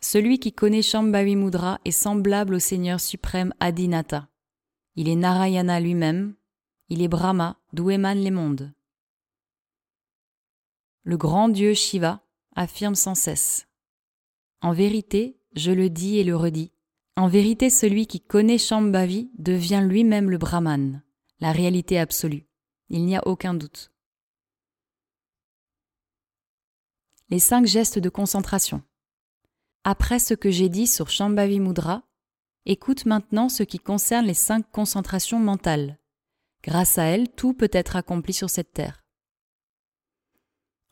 [SPEAKER 1] Celui qui connaît Shambhavi Mudra est semblable au Seigneur suprême Adinata. Il est Narayana lui-même, il est Brahma, d'où émanent les mondes. Le grand Dieu Shiva affirme sans cesse. En vérité, je le dis et le redis. En vérité, celui qui connaît Shambhavi devient lui-même le Brahman, la réalité absolue. Il n'y a aucun doute. Les cinq gestes de concentration. Après ce que j'ai dit sur Shambhavi Mudra, écoute maintenant ce qui concerne les cinq concentrations mentales. Grâce à elles, tout peut être accompli sur cette terre.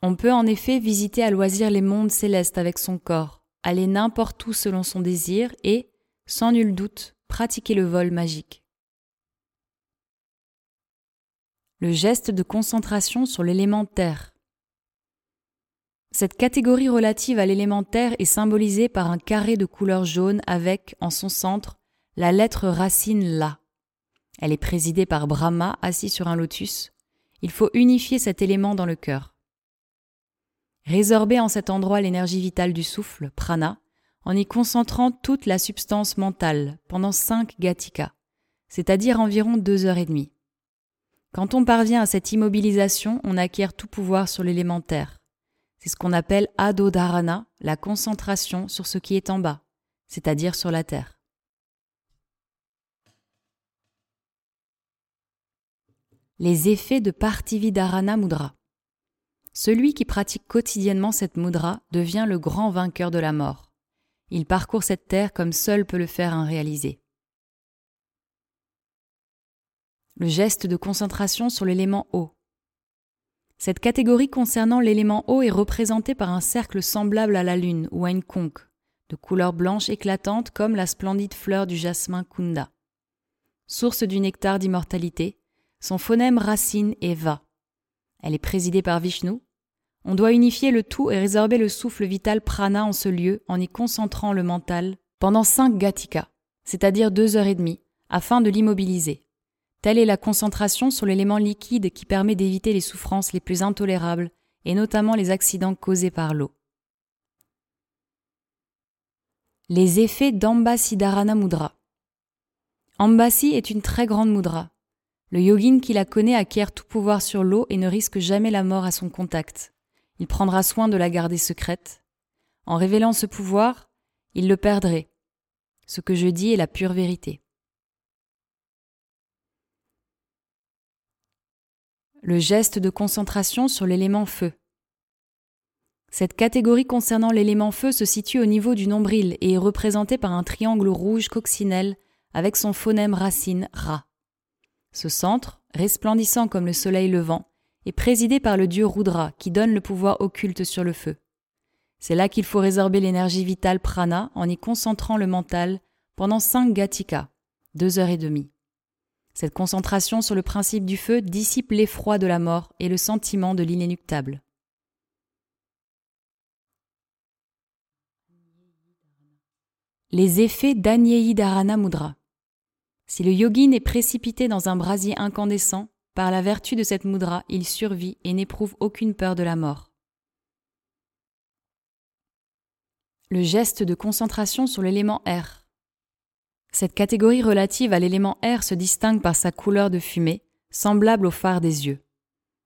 [SPEAKER 1] On peut en effet visiter à loisir les mondes célestes avec son corps, aller n'importe où selon son désir et, sans nul doute, pratiquer le vol magique. Le geste de concentration sur l'élément terre. Cette catégorie relative à l'élément terre est symbolisée par un carré de couleur jaune avec, en son centre, la lettre racine La. Elle est présidée par Brahma assis sur un lotus. Il faut unifier cet élément dans le cœur. Résorber en cet endroit l'énergie vitale du souffle, prana, en y concentrant toute la substance mentale pendant cinq gatika, c'est-à-dire environ deux heures et demie. Quand on parvient à cette immobilisation, on acquiert tout pouvoir sur l'élémentaire. C'est ce qu'on appelle adodharana, la concentration sur ce qui est en bas, c'est-à-dire sur la terre. Les effets de Partividharana Mudra. Celui qui pratique quotidiennement cette mudra devient le grand vainqueur de la mort. Il parcourt cette terre comme seul peut le faire un réalisé. Le geste de concentration sur l'élément eau. Cette catégorie concernant l'élément eau est représentée par un cercle semblable à la lune ou à une conque, de couleur blanche éclatante comme la splendide fleur du jasmin kunda. Source du nectar d'immortalité, son phonème racine est va. Elle est présidée par Vishnu, on doit unifier le tout et résorber le souffle vital prana en ce lieu en y concentrant le mental pendant cinq gatika, c'est-à-dire deux heures et demie, afin de l'immobiliser. Telle est la concentration sur l'élément liquide qui permet d'éviter les souffrances les plus intolérables et notamment les accidents causés par l'eau. Les effets d'Ambasiddharana Mudra. Ambasi est une très grande mudra. Le yogin qui la connaît acquiert tout pouvoir sur l'eau et ne risque jamais la mort à son contact. Il prendra soin de la garder secrète. En révélant ce pouvoir, il le perdrait. Ce que je dis est la pure vérité. Le geste de concentration sur l'élément feu. Cette catégorie concernant l'élément feu se situe au niveau du nombril et est représentée par un triangle rouge coccinelle avec son phonème racine Ra. Ce centre, resplendissant comme le soleil levant, est présidé par le dieu Rudra qui donne le pouvoir occulte sur le feu. C'est là qu'il faut résorber l'énergie vitale prana en y concentrant le mental pendant cinq gatika, deux heures et demie. Cette concentration sur le principe du feu dissipe l'effroi de la mort et le sentiment de l'inéluctable. Les effets d'Anyeyidharana Mudra. Si le yogin est précipité dans un brasier incandescent, par la vertu de cette mudra, il survit et n'éprouve aucune peur de la mort. Le geste de concentration sur l'élément R. Cette catégorie relative à l'élément air se distingue par sa couleur de fumée, semblable au phare des yeux.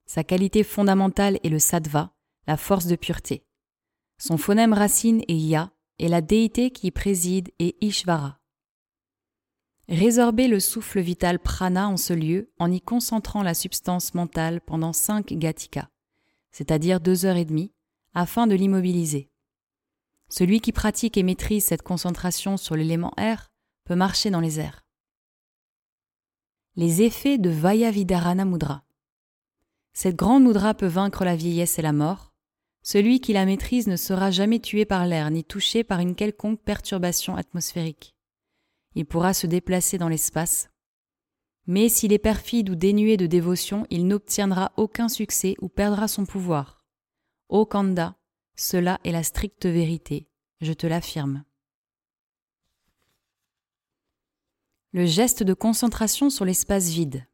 [SPEAKER 1] Sa qualité fondamentale est le sattva, la force de pureté. Son phonème racine est ya, et la déité qui y préside est Ishvara. Résorber le souffle vital prana en ce lieu en y concentrant la substance mentale pendant cinq gatika, c'est-à-dire deux heures et demie, afin de l'immobiliser. Celui qui pratique et maîtrise cette concentration sur l'élément air peut marcher dans les airs. Les effets de Vayavidarana Mudra. Cette grande mudra peut vaincre la vieillesse et la mort. Celui qui la maîtrise ne sera jamais tué par l'air ni touché par une quelconque perturbation atmosphérique. Il pourra se déplacer dans l'espace. Mais s'il est perfide ou dénué de dévotion, il n'obtiendra aucun succès ou perdra son pouvoir. Ô Kanda, cela est la stricte vérité, je te l'affirme. le geste de concentration sur l'espace vide.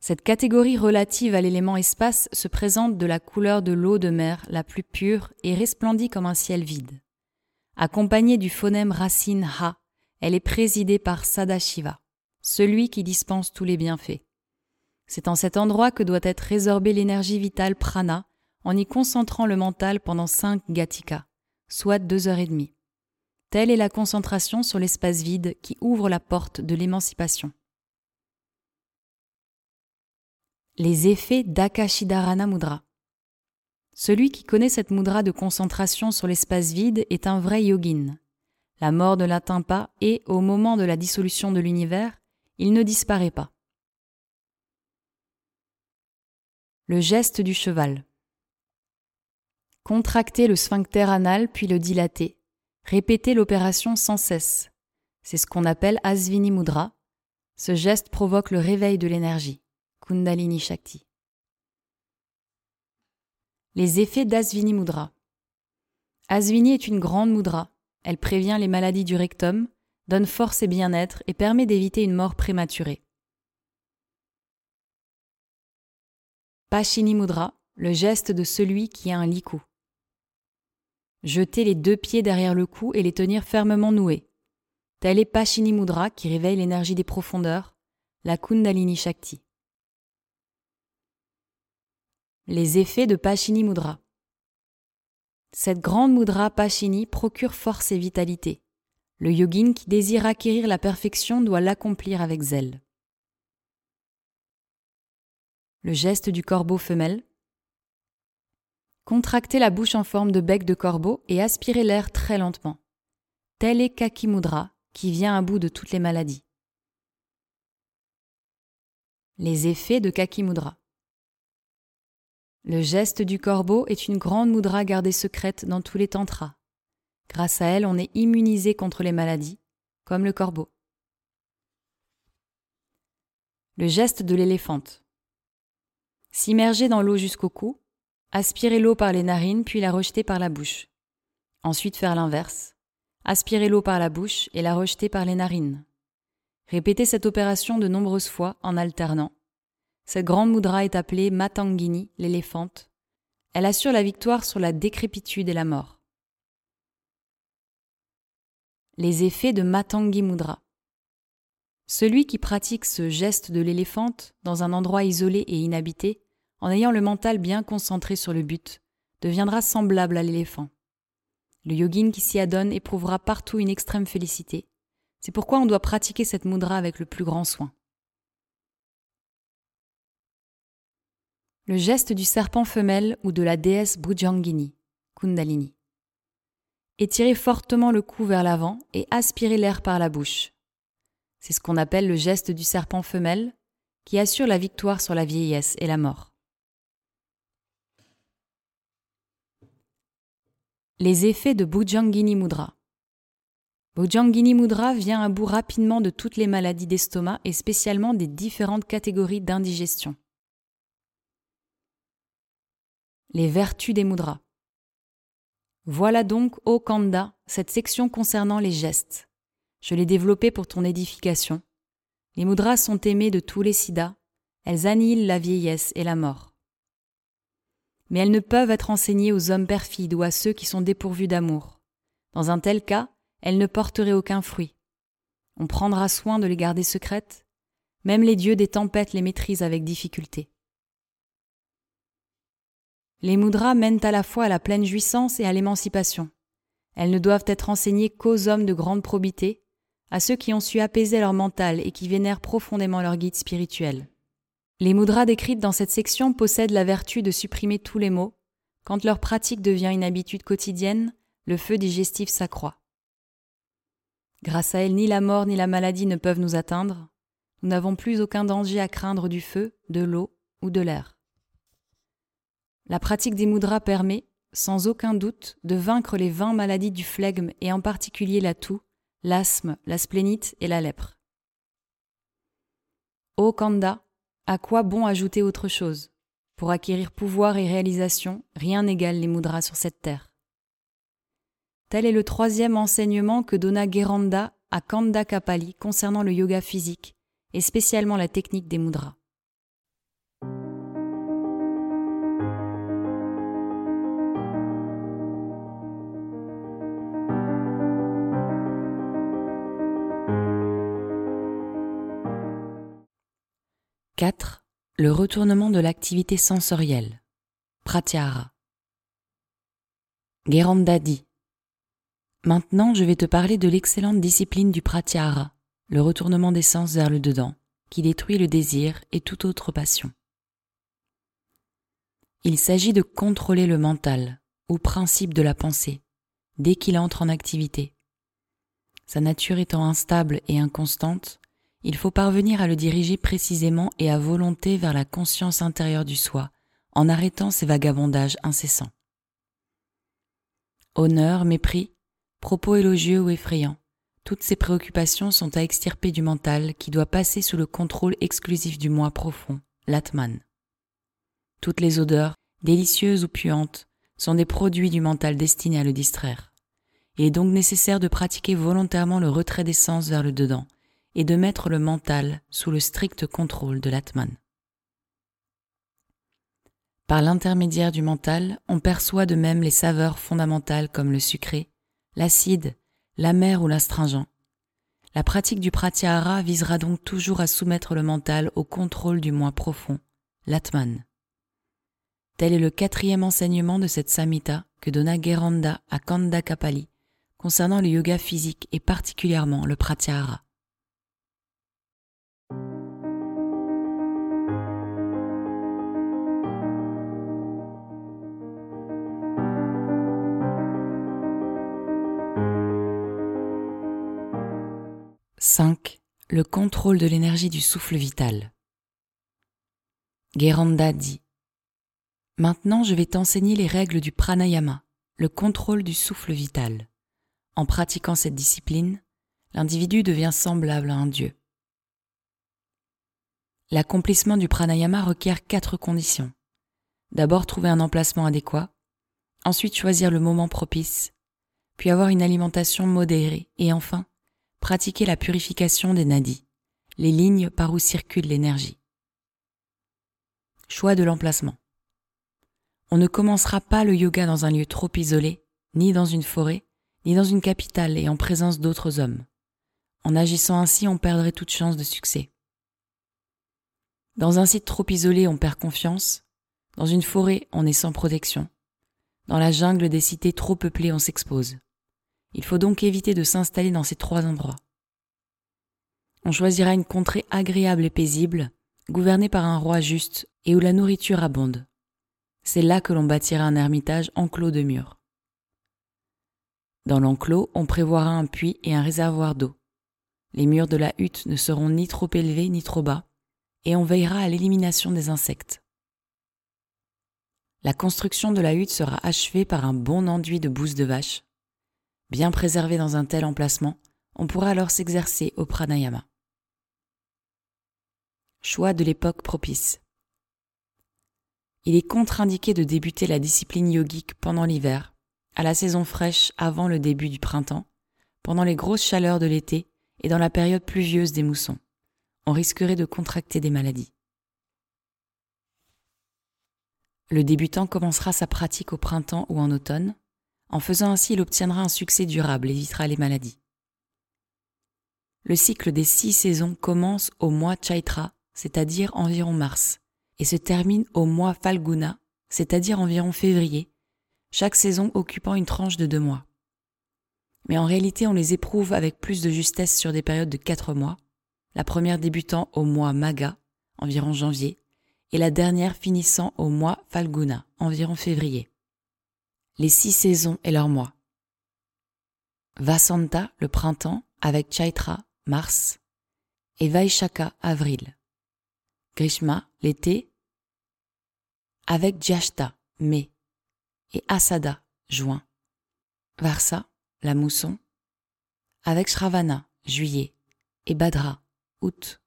[SPEAKER 1] Cette catégorie relative à l'élément espace se présente de la couleur de l'eau de mer la plus pure et resplendit comme un ciel vide. Accompagnée du phonème racine Ha, elle est présidée par Sadashiva, celui qui dispense tous les bienfaits. C'est en cet endroit que doit être résorbée l'énergie vitale prana en y concentrant le mental pendant cinq gatika, soit deux heures et demie. Telle est la concentration sur l'espace vide qui ouvre la porte de l'émancipation. Les effets d'Akashidarana Mudra. Celui qui connaît cette mudra de concentration sur l'espace vide est un vrai yogin. La mort ne l'atteint pas et, au moment de la dissolution de l'univers, il ne disparaît pas. Le geste du cheval. Contracter le sphincter anal puis le dilater, Répétez l'opération sans cesse. C'est ce qu'on appelle Asvini Mudra. Ce geste provoque le réveil de l'énergie. Kundalini Shakti. Les effets d'Asvini Mudra. Asvini est une grande mudra. Elle prévient les maladies du rectum, donne force et bien-être et permet d'éviter une mort prématurée. Pashini Mudra, le geste de celui qui a un liku. Jeter les deux pieds derrière le cou et les tenir fermement noués. Tel est Pashini Mudra qui réveille l'énergie des profondeurs, la Kundalini Shakti. Les effets de Pashini Mudra. Cette grande mudra Pashini procure force et vitalité. Le yogin qui désire acquérir la perfection doit l'accomplir avec zèle. Le geste du corbeau femelle. Contractez la bouche en forme de bec de corbeau et aspirez l'air très lentement. Tel est Kakimudra, qui vient à bout de toutes les maladies. Les effets de Kakimudra. Le geste du corbeau est une grande mudra gardée secrète dans tous les tantras. Grâce à elle, on est immunisé contre les maladies, comme le corbeau. Le geste de l'éléphante. S'immerger dans l'eau jusqu'au cou, Aspirer l'eau par les narines puis la rejeter par la bouche. Ensuite faire l'inverse. Aspirer l'eau par la bouche et la rejeter par les narines. Répétez cette opération de nombreuses fois en alternant. Cette grande mudra est appelée Matangini, l'éléphante. Elle assure la victoire sur la décrépitude et la mort. Les effets de Matangi Mudra. Celui qui pratique ce geste de l'éléphante dans un endroit isolé et inhabité en ayant le mental bien concentré sur le but, deviendra semblable à l'éléphant. Le yogin qui s'y adonne éprouvera partout une extrême félicité. C'est pourquoi on doit pratiquer cette mudra avec le plus grand soin. Le geste du serpent femelle ou de la déesse Bhujangini, Kundalini. Étirez fortement le cou vers l'avant et aspirez l'air par la bouche. C'est ce qu'on appelle le geste du serpent femelle, qui assure la victoire sur la vieillesse et la mort. Les effets de Bhujangini Mudra. Bojangini Mudra vient à bout rapidement de toutes les maladies d'estomac et spécialement des différentes catégories d'indigestion. Les vertus des mudras. Voilà donc, ô Kanda, cette section concernant les gestes. Je l'ai développée pour ton édification. Les mudras sont aimées de tous les siddhas, elles annihilent la vieillesse et la mort. Mais elles ne peuvent être enseignées aux hommes perfides ou à ceux qui sont dépourvus d'amour. Dans un tel cas, elles ne porteraient aucun fruit. On prendra soin de les garder secrètes, même les dieux des tempêtes les maîtrisent avec difficulté. Les mudras mènent à la fois à la pleine jouissance et à l'émancipation. Elles ne doivent être enseignées qu'aux hommes de grande probité, à ceux qui ont su apaiser leur mental et qui vénèrent profondément leur guide spirituel. Les mudras décrites dans cette section possèdent la vertu de supprimer tous les maux. Quand leur pratique devient une habitude quotidienne, le feu digestif s'accroît. Grâce à elles, ni la mort ni la maladie ne peuvent nous atteindre. Nous n'avons plus aucun danger à craindre du feu, de l'eau ou de l'air. La pratique des mudras permet, sans aucun doute, de vaincre les vingt maladies du flegme et en particulier la toux, l'asthme, la splénite et la lèpre. Ô Kanda, à quoi bon ajouter autre chose? Pour acquérir pouvoir et réalisation, rien n'égale les mudras sur cette terre. Tel est le troisième enseignement que donna Geranda à Kanda Kapali concernant le yoga physique et spécialement la technique des mudras. « 4. Le retournement de l'activité sensorielle. Pratyahara. Geranda dit Maintenant, je vais te parler de l'excellente discipline du pratyahara, le retournement des sens vers le dedans, qui détruit le désir et toute autre passion. Il s'agit de contrôler le mental, ou principe de la pensée, dès qu'il entre en activité. Sa nature étant instable et inconstante, il faut parvenir à le diriger précisément et à volonté vers la conscience intérieure du soi, en arrêtant ses vagabondages incessants. Honneur, mépris, Propos élogieux ou effrayants, toutes ces préoccupations sont à extirper du mental qui doit passer sous le contrôle exclusif du moi profond, l'Atman. Toutes les odeurs, délicieuses ou puantes, sont des produits du mental destinés à le distraire. Il est donc nécessaire de pratiquer volontairement le retrait des sens vers le dedans et de mettre le mental sous le strict contrôle de l'Atman. Par l'intermédiaire du mental, on perçoit de même les saveurs fondamentales comme le sucré, l'acide, l'amer ou l'astringent. La pratique du pratyahara visera donc toujours à soumettre le mental au contrôle du moi profond, l'atman. Tel est le quatrième enseignement de cette samhita que donna Geranda à Kanda Kapali concernant le yoga physique et particulièrement le pratyahara. 5. Le contrôle de l'énergie du souffle vital. Geranda dit Maintenant, je vais t'enseigner les règles du pranayama, le contrôle du souffle vital. En pratiquant cette discipline, l'individu devient semblable à un dieu. L'accomplissement du pranayama requiert quatre conditions. D'abord trouver un emplacement adéquat, ensuite choisir le moment propice, puis avoir une alimentation modérée et enfin pratiquer la purification des nadis, les lignes par où circule l'énergie. Choix de l'emplacement. On ne commencera pas le yoga dans un lieu trop isolé, ni dans une forêt, ni dans une capitale et en présence d'autres hommes. En agissant ainsi, on perdrait toute chance de succès. Dans un site trop isolé, on perd confiance. Dans une forêt, on est sans protection. Dans la jungle des cités trop peuplées, on s'expose. Il faut donc éviter de s'installer dans ces trois endroits. On choisira une contrée agréable et paisible, gouvernée par un roi juste et où la nourriture abonde. C'est là que l'on bâtira un ermitage enclos de murs. Dans l'enclos, on prévoira un puits et un réservoir d'eau. Les murs de la hutte ne seront ni trop élevés ni trop bas, et on veillera à l'élimination des insectes. La construction de la hutte sera achevée par un bon enduit de bouse de vache, Bien préservé dans un tel emplacement, On pourra alors s'exercer au pranayama. Choix de l'époque propice. Il est contre-indiqué de débuter la discipline yogique pendant l'hiver, à la saison fraîche avant le début du printemps, pendant les grosses chaleurs de l'été et dans la période pluvieuse des moussons. On risquerait de contracter des maladies. Le débutant commencera sa pratique au printemps ou en automne. En faisant ainsi, il obtiendra un succès durable et évitera les maladies. Le cycle des six saisons commence au mois Chaitra, c'est-à-dire environ mars, et se termine au mois Falguna, c'est-à-dire environ février, chaque saison occupant une tranche de deux mois. Mais en réalité, on les éprouve avec plus de justesse sur des périodes de quatre mois, la première débutant au mois Maga, environ janvier, et la dernière finissant au mois Falguna, environ février. Les six saisons et leurs mois. Vasanta, le printemps, avec Chaitra, mars, et Vaishaka, avril. Grishma, l'été, avec Jyashta, mai, et Asada, juin. Varsa, la mousson, avec Shravana, juillet, et Badra, août.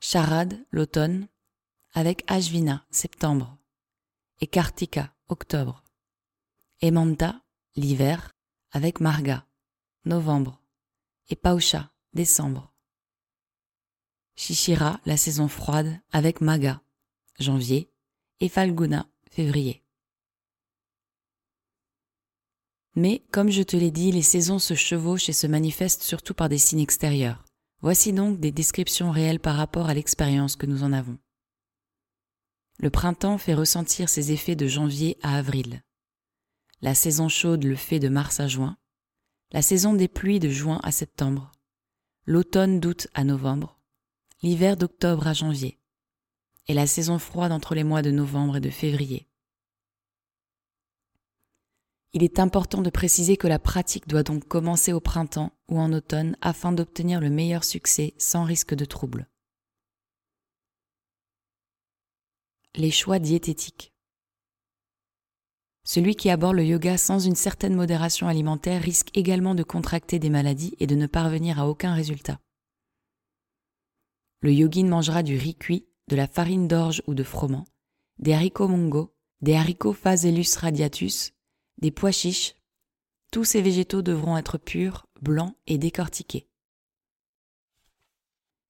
[SPEAKER 1] Charad, l'automne, avec Ashvina, septembre, et Kartika, octobre, et Manta, l'hiver, avec Marga, novembre, et Pausha, décembre. Shishira, la saison froide, avec Maga, janvier, et Falguna, février. Mais, comme je te l'ai dit, les saisons se chevauchent et se manifestent surtout par des signes extérieurs. Voici donc des descriptions réelles par rapport à l'expérience que nous en avons. Le printemps fait ressentir ses effets de janvier à avril. La saison chaude le fait de mars à juin. La saison des pluies de juin à septembre. L'automne d'août à novembre. L'hiver d'octobre à janvier. Et la saison froide entre les mois de novembre et de février. Il est important de préciser que la pratique doit donc commencer au printemps ou en automne afin d'obtenir le meilleur succès sans risque de trouble. Les choix diététiques. Celui qui aborde le yoga sans une certaine modération alimentaire risque également de contracter des maladies et de ne parvenir à aucun résultat. Le yogin mangera du riz cuit, de la farine d'orge ou de froment, des haricots mongo, des haricots Phaselus radiatus, des pois chiches. Tous ces végétaux devront être purs, blancs et décortiqués.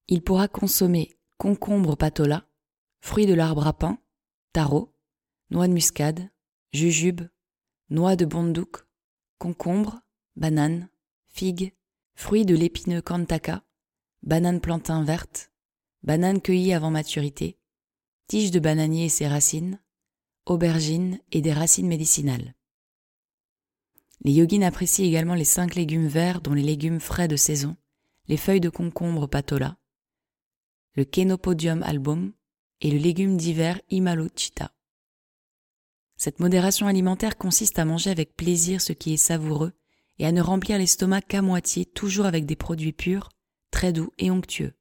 [SPEAKER 1] Il pourra consommer concombre patola, fruits de l'arbre à pain, taro, noix de muscade, jujube, noix de bondouk, concombre, banane, figue, fruits de l'épineux kantaka, banane plantain verte, banane cueillie avant maturité, tiges de bananier et ses racines, aubergines et des racines médicinales. Les yogins apprécient également les cinq légumes verts dont les légumes frais de saison, les feuilles de concombre patola, le Kenopodium album, et le légume d'hiver Imaluchita. Cette modération alimentaire consiste à manger avec plaisir ce qui est savoureux et à ne remplir l'estomac qu'à moitié, toujours avec des produits purs, très doux et onctueux.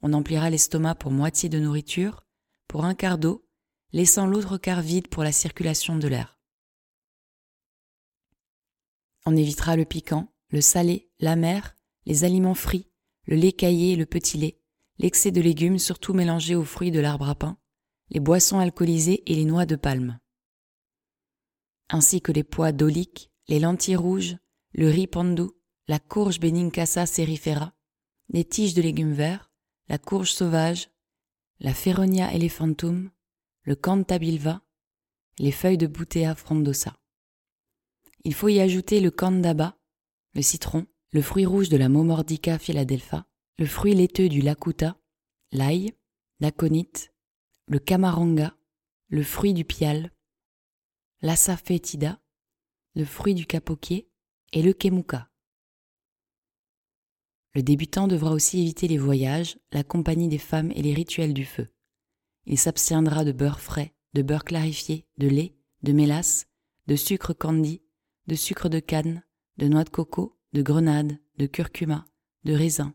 [SPEAKER 1] On emplira l'estomac pour moitié de nourriture, pour un quart d'eau, laissant l'autre quart vide pour la circulation de l'air. On évitera le piquant, le salé, l'amer, les aliments frits, le lait caillé et le petit lait, l'excès de légumes surtout mélangés aux fruits de l'arbre à pain, les boissons alcoolisées et les noix de palme, ainsi que les pois doliques, les lentilles rouges, le riz pandu, la courge Benincasa cerifera, les tiges de légumes verts, la courge sauvage, la Feronia elephantum, le cantabilva, les feuilles de Boutea frondosa. Il faut y ajouter le candaba, le citron, le fruit rouge de la Momordica philadelpha, le fruit laiteux du lakuta, l'ail, l'aconite, le camaranga, le fruit du pial, l'assafetida, le fruit du capoquier et le kemuka. Le débutant devra aussi éviter les voyages, la compagnie des femmes et les rituels du feu. Il s'abstiendra de beurre frais, de beurre clarifié, de lait, de mélasse, de sucre candy, de sucre de canne, de noix de coco, de grenade, de curcuma, de raisin,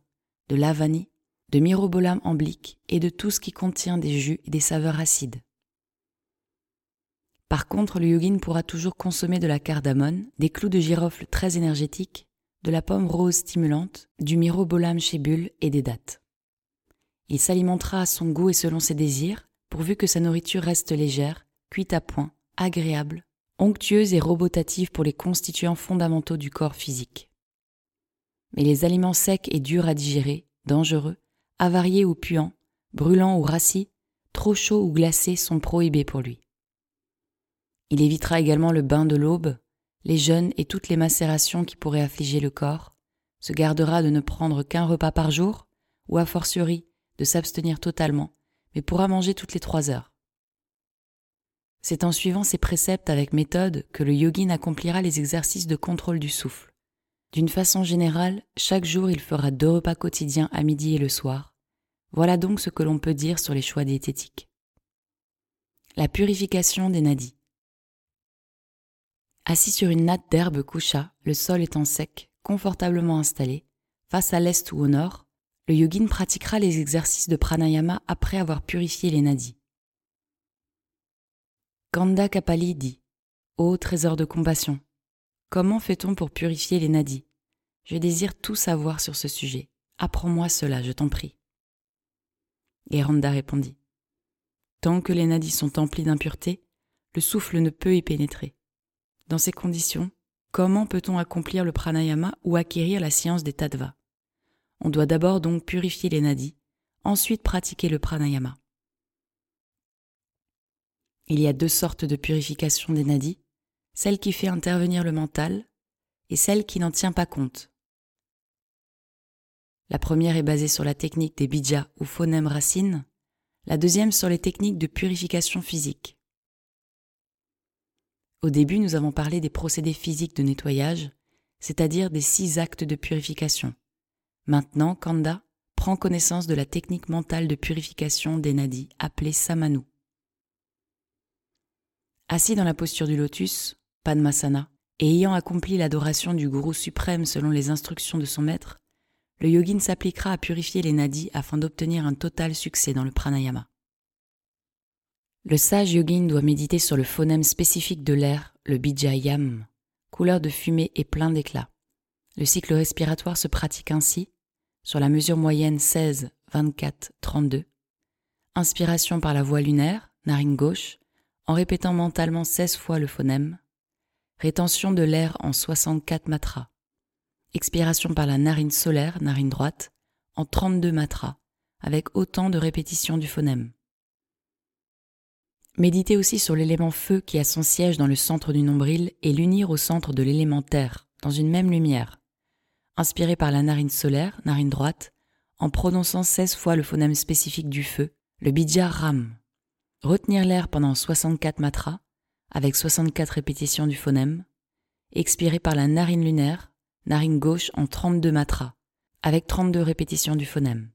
[SPEAKER 1] de lavani, de myrobolam amblique et de tout ce qui contient des jus et des saveurs acides. Par contre, le yogin pourra toujours consommer de la cardamone, des clous de girofle très énergétiques, de la pomme rose stimulante, du myrobolam chébule et des dattes. Il s'alimentera à son goût et selon ses désirs, pourvu que sa nourriture reste légère, cuite à point, agréable, onctueuse et robotative pour les constituants fondamentaux du corps physique. Mais les aliments secs et durs à digérer, dangereux, avariés ou puants, brûlants ou rassis, trop chauds ou glacés sont prohibés pour lui. Il évitera également le bain de l'aube, les jeûnes et toutes les macérations qui pourraient affliger le corps, se gardera de ne prendre qu'un repas par jour, ou a fortiori de s'abstenir totalement, mais pourra manger toutes les trois heures. C'est en suivant ces préceptes avec méthode que le yogin accomplira les exercices de contrôle du souffle. D'une façon générale, chaque jour il fera deux repas quotidiens à midi et le soir. Voilà donc ce que l'on peut dire sur les choix diététiques. La purification des nadis. Assis sur une natte d'herbe coucha, le sol étant sec, confortablement installé, face à l'est ou au nord, le yogin pratiquera les exercices de pranayama après avoir purifié les nadis. Kanda Kapali dit Ô trésor de compassion, comment fait-on pour purifier les nadis? Je désire tout savoir sur ce sujet. Apprends-moi cela, je t'en prie. Randa répondit Tant que les nadis sont emplis d'impuretés, le souffle ne peut y pénétrer. Dans ces conditions, comment peut-on accomplir le pranayama ou acquérir la science des tattvas On doit d'abord donc purifier les nadis, ensuite pratiquer le pranayama. Il y a deux sortes de purification des nadis, celle qui fait intervenir le mental et celle qui n'en tient pas compte. La première est basée sur la technique des bijas ou phonèmes racines, la deuxième sur les techniques de purification physique. Au début, nous avons parlé des procédés physiques de nettoyage, c'est-à-dire des six actes de purification. Maintenant, Kanda prend connaissance de la technique mentale de purification des nadis, appelée samanu. Assis dans la posture du lotus, Padmasana, et ayant accompli l'adoration du gourou suprême selon les instructions de son maître, le yogin s'appliquera à purifier les nadis afin d'obtenir un total succès dans le pranayama. Le sage yogin doit méditer sur le phonème spécifique de l'air, le bijayam, couleur de fumée et plein d'éclat. Le cycle respiratoire se pratique ainsi, sur la mesure moyenne 16, 24, 32. Inspiration par la voie lunaire, narine gauche, en répétant mentalement 16 fois le phonème. Rétention de l'air en 64 matras. Expiration par la narine solaire, narine droite, en 32 matras, avec autant de répétitions du phonème. Méditer aussi sur l'élément feu qui a son siège dans le centre du nombril et l'unir au centre de l'élément terre, dans une même lumière. Inspiré par la narine solaire, narine droite, en prononçant 16 fois le phonème spécifique du feu, le bidja ram. Retenir l'air pendant 64 matras, avec 64 répétitions du phonème. Expirer par la narine lunaire, narine gauche en 32 matras, avec 32 répétitions du phonème.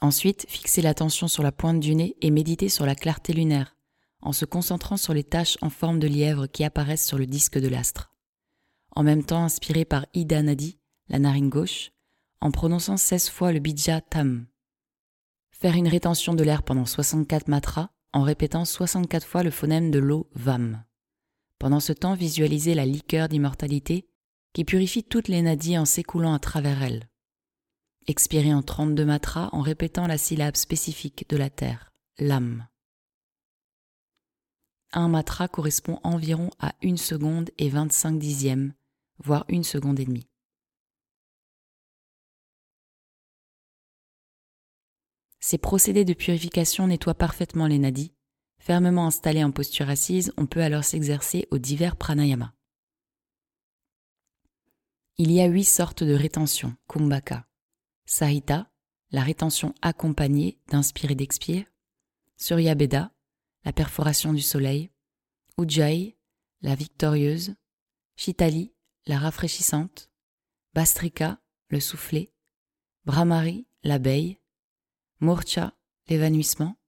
[SPEAKER 1] Ensuite, fixez l'attention sur la pointe du nez et méditez sur la clarté lunaire, en se concentrant sur les taches en forme de lièvre qui apparaissent sur le disque de l'astre. En même temps, inspirez par Ida Nadi, la narine gauche, en prononçant 16 fois le bija tam. Faire une rétention de l'air pendant 64 matras en répétant 64 fois le phonème de l'eau vam. Pendant ce temps, visualisez la liqueur d'immortalité qui purifie toutes les nadis en s'écoulant à travers elles. Expirez en 32 matras en répétant la syllabe spécifique de la terre, l'âme. Un matra correspond environ à une seconde et 25 dixièmes, voire une seconde et demie. Ces procédés de purification nettoient parfaitement les nadis. Fermement installés en posture assise, on peut alors s'exercer aux divers pranayamas. Il y a huit sortes de rétention, kumbhaka. Sahita, la rétention accompagnée d'inspire et d'expire. Suryabeda, la perforation du soleil. Ujjayi, la victorieuse. Chitali, la rafraîchissante. Bastrika, le soufflé. Brahmari, l'abeille. Murcha, l'évanouissement.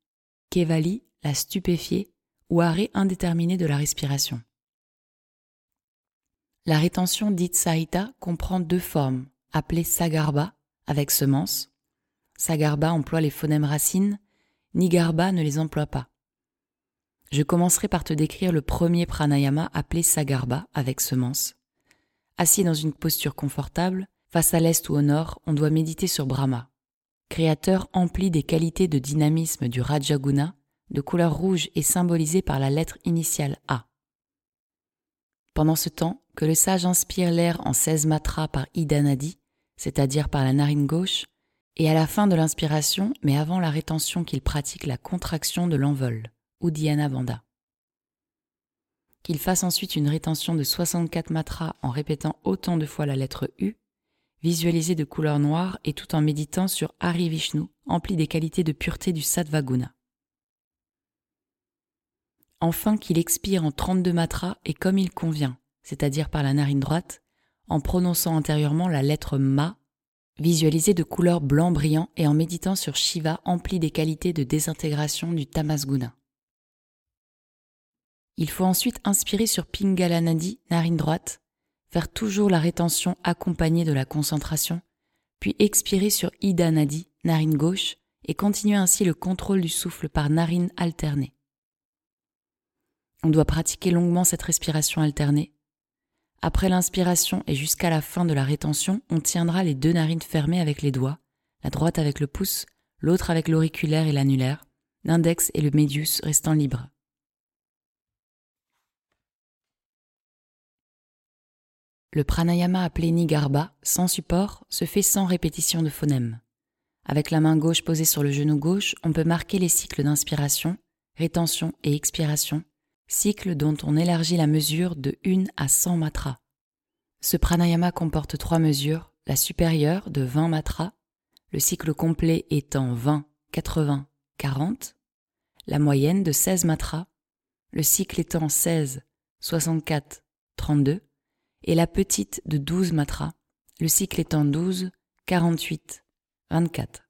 [SPEAKER 1] Kevali, la stupéfiée ou arrêt indéterminé de la respiration. La rétention dite Sahita comprend deux formes, appelées Sagarba, avec semence. Sagarba emploie les phonèmes racines, Nigarba ne les emploie pas. Je commencerai par te décrire le premier pranayama appelé Sagarba avec semence. Assis dans une posture confortable, face à l'est ou au nord, on doit méditer sur Brahma, créateur empli des qualités de dynamisme du Rajaguna, de couleur rouge et symbolisé par la lettre initiale A. Pendant ce temps, que le sage inspire l'air en 16 matras par Idanadi, c'est-à-dire par la narine gauche, et à la fin de l'inspiration, mais avant la rétention qu'il pratique la contraction de l'envol, Uddiyana Bandha. Qu'il fasse ensuite une rétention de 64 matras en répétant autant de fois la lettre U, visualisée de couleur noire et tout en méditant sur Hari Vishnu, empli des qualités de pureté du Sattvaguna. Enfin qu'il expire en 32 matras et comme il convient, c'est-à-dire par la narine droite, en prononçant antérieurement la lettre Ma, visualisée de couleur blanc brillant et en méditant sur Shiva empli des qualités de désintégration du Tamasguna. Il faut ensuite inspirer sur Pingalanadi, narine droite, faire toujours la rétention accompagnée de la concentration, puis expirer sur Ida Nadi, narine gauche, et continuer ainsi le contrôle du souffle par narine alternée. On doit pratiquer longuement cette respiration alternée. Après l'inspiration et jusqu'à la fin de la rétention, on tiendra les deux narines fermées avec les doigts, la droite avec le pouce, l'autre avec l'auriculaire et l'annulaire, l'index et le médius restant libres. Le pranayama appelé Nigarba, sans support, se fait sans répétition de phonèmes. Avec la main gauche posée sur le genou gauche, on peut marquer les cycles d'inspiration, rétention et expiration, cycles dont on élargit la mesure de 1 à 100 matras. Ce pranayama comporte trois mesures, la supérieure de 20 matras, le cycle complet étant 20, 80, 40, la moyenne de 16 matras, le cycle étant 16, 64, 32, et la petite de 12 matras, le cycle étant 12, 48, 24.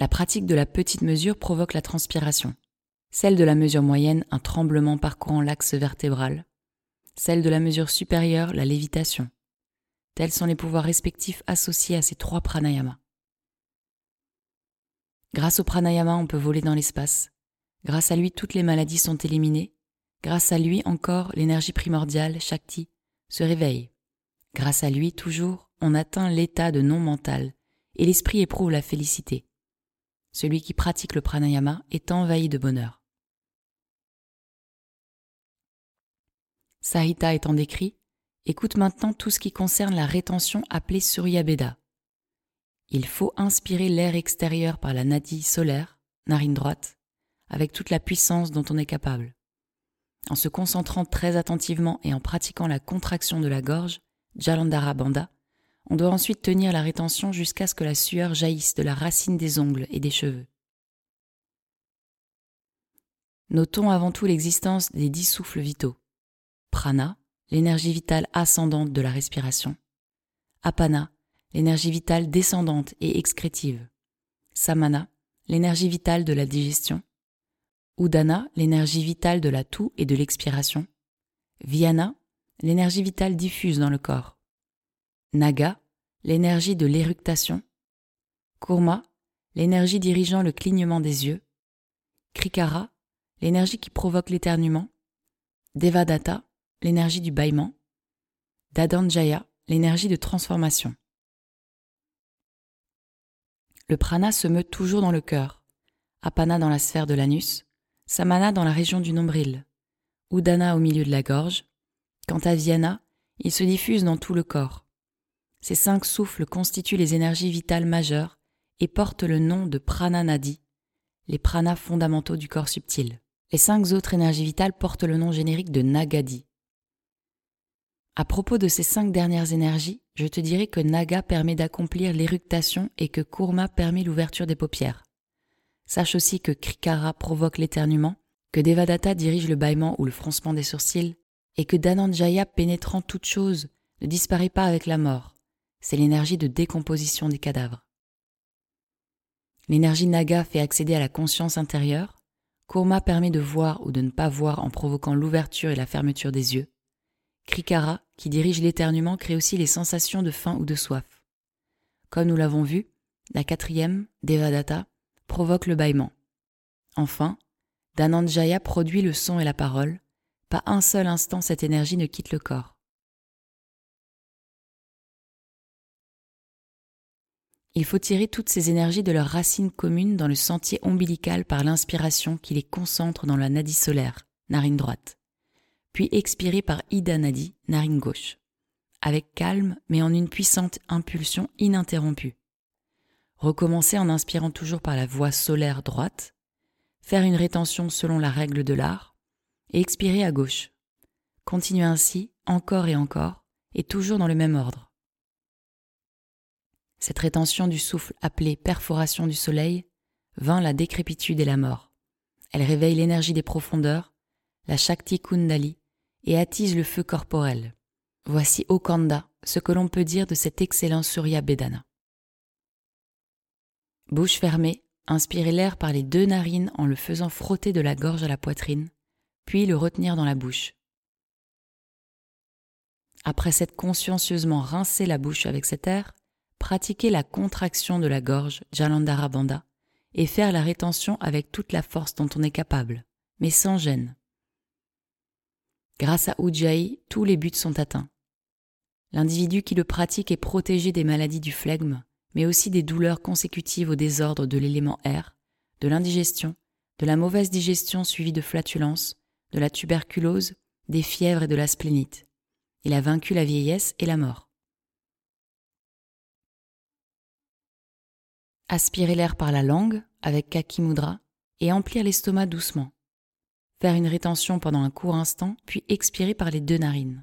[SPEAKER 1] La pratique de la petite mesure provoque la transpiration, celle de la mesure moyenne un tremblement parcourant l'axe vertébral, celle de la mesure supérieure la lévitation. Tels sont les pouvoirs respectifs associés à ces trois pranayamas. Grâce au pranayama, on peut voler dans l'espace. Grâce à lui, toutes les maladies sont éliminées Grâce à lui encore, l'énergie primordiale, Shakti, se réveille. Grâce à lui, toujours, on atteint l'état de non mental, et l'esprit éprouve la félicité. Celui qui pratique le pranayama est envahi de bonheur. Sahita étant décrit, écoute maintenant tout ce qui concerne la rétention appelée Suryabeda. Il faut inspirer l'air extérieur par la nadi solaire, narine droite, avec toute la puissance dont on est capable. En se concentrant très attentivement et en pratiquant la contraction de la gorge, Jalandhara Bandha, on doit ensuite tenir la rétention jusqu'à ce que la sueur jaillisse de la racine des ongles et des cheveux. Notons avant tout l'existence des dix souffles vitaux. Prana, l'énergie vitale ascendante de la respiration. Apana, l'énergie vitale descendante et excrétive. Samana, l'énergie vitale de la digestion. Udana, l'énergie vitale de la toux et de l'expiration. Viana, l'énergie vitale diffuse dans le corps. Naga, l'énergie de l'éructation. Kurma, l'énergie dirigeant le clignement des yeux. Krikara, l'énergie qui provoque l'éternuement. Devadatta, l'énergie du bâillement. Dadanjaya, l'énergie de transformation. Le prana se meut toujours dans le cœur, apana dans la sphère de l'anus, Samana dans la région du nombril, Udana au milieu de la gorge. Quant à Viana, il se diffuse dans tout le corps. Ces cinq souffles constituent les énergies vitales majeures et portent le nom de prananadi, les pranas fondamentaux du corps subtil. Les cinq autres énergies vitales portent le nom générique de nagadi. À propos de ces cinq dernières énergies, je te dirai que naga permet d'accomplir l'éructation et que kurma permet l'ouverture des paupières. Sache aussi que Krikara provoque l'éternuement, que Devadatta dirige le bâillement ou le froncement des sourcils, et que Dananjaya pénétrant toute chose ne disparaît pas avec la mort. C'est l'énergie de décomposition des cadavres. L'énergie Naga fait accéder à la conscience intérieure. Kurma permet de voir ou de ne pas voir en provoquant l'ouverture et la fermeture des yeux. Krikara, qui dirige l'éternuement crée aussi les sensations de faim ou de soif. Comme nous l'avons vu, la quatrième, Devadatta, provoque le bâillement. Enfin, Dananjaya produit le son et la parole. Pas un seul instant cette énergie ne quitte le corps. Il faut tirer toutes ces énergies de leurs racines communes dans le sentier ombilical par l'inspiration qui les concentre dans la nadie solaire, narine droite puis expirer par Ida Nadi, narine gauche, avec calme mais en une puissante impulsion ininterrompue. Recommencer en inspirant toujours par la voie solaire droite, faire une rétention selon la règle de l'art, et expirer à gauche. Continuez ainsi, encore et encore, et toujours dans le même ordre. Cette rétention du souffle appelée perforation du soleil vint la décrépitude et la mort. Elle réveille l'énergie des profondeurs, la Shakti Kundali, et attise le feu corporel. Voici Okanda, ce que l'on peut dire de cet excellent Surya Bedana. Bouche fermée, inspirez l'air par les deux narines en le faisant frotter de la gorge à la poitrine, puis le retenir dans la bouche. Après s'être consciencieusement rincé la bouche avec cet air, pratiquer la contraction de la gorge, Jalandhara Bandha, et faire la rétention avec toute la force dont on est capable, mais sans gêne. Grâce à Ujjayi, tous les buts sont atteints. L'individu qui le pratique est protégé des maladies du flegme, mais aussi des douleurs consécutives au désordre de l'élément air, de l'indigestion, de la mauvaise digestion suivie de flatulence, de la tuberculose, des fièvres et de la splénite. Il a vaincu la vieillesse et la mort. Aspirer l'air par la langue avec Kakimudra et emplir l'estomac doucement. Faire une rétention pendant un court instant, puis expirer par les deux narines.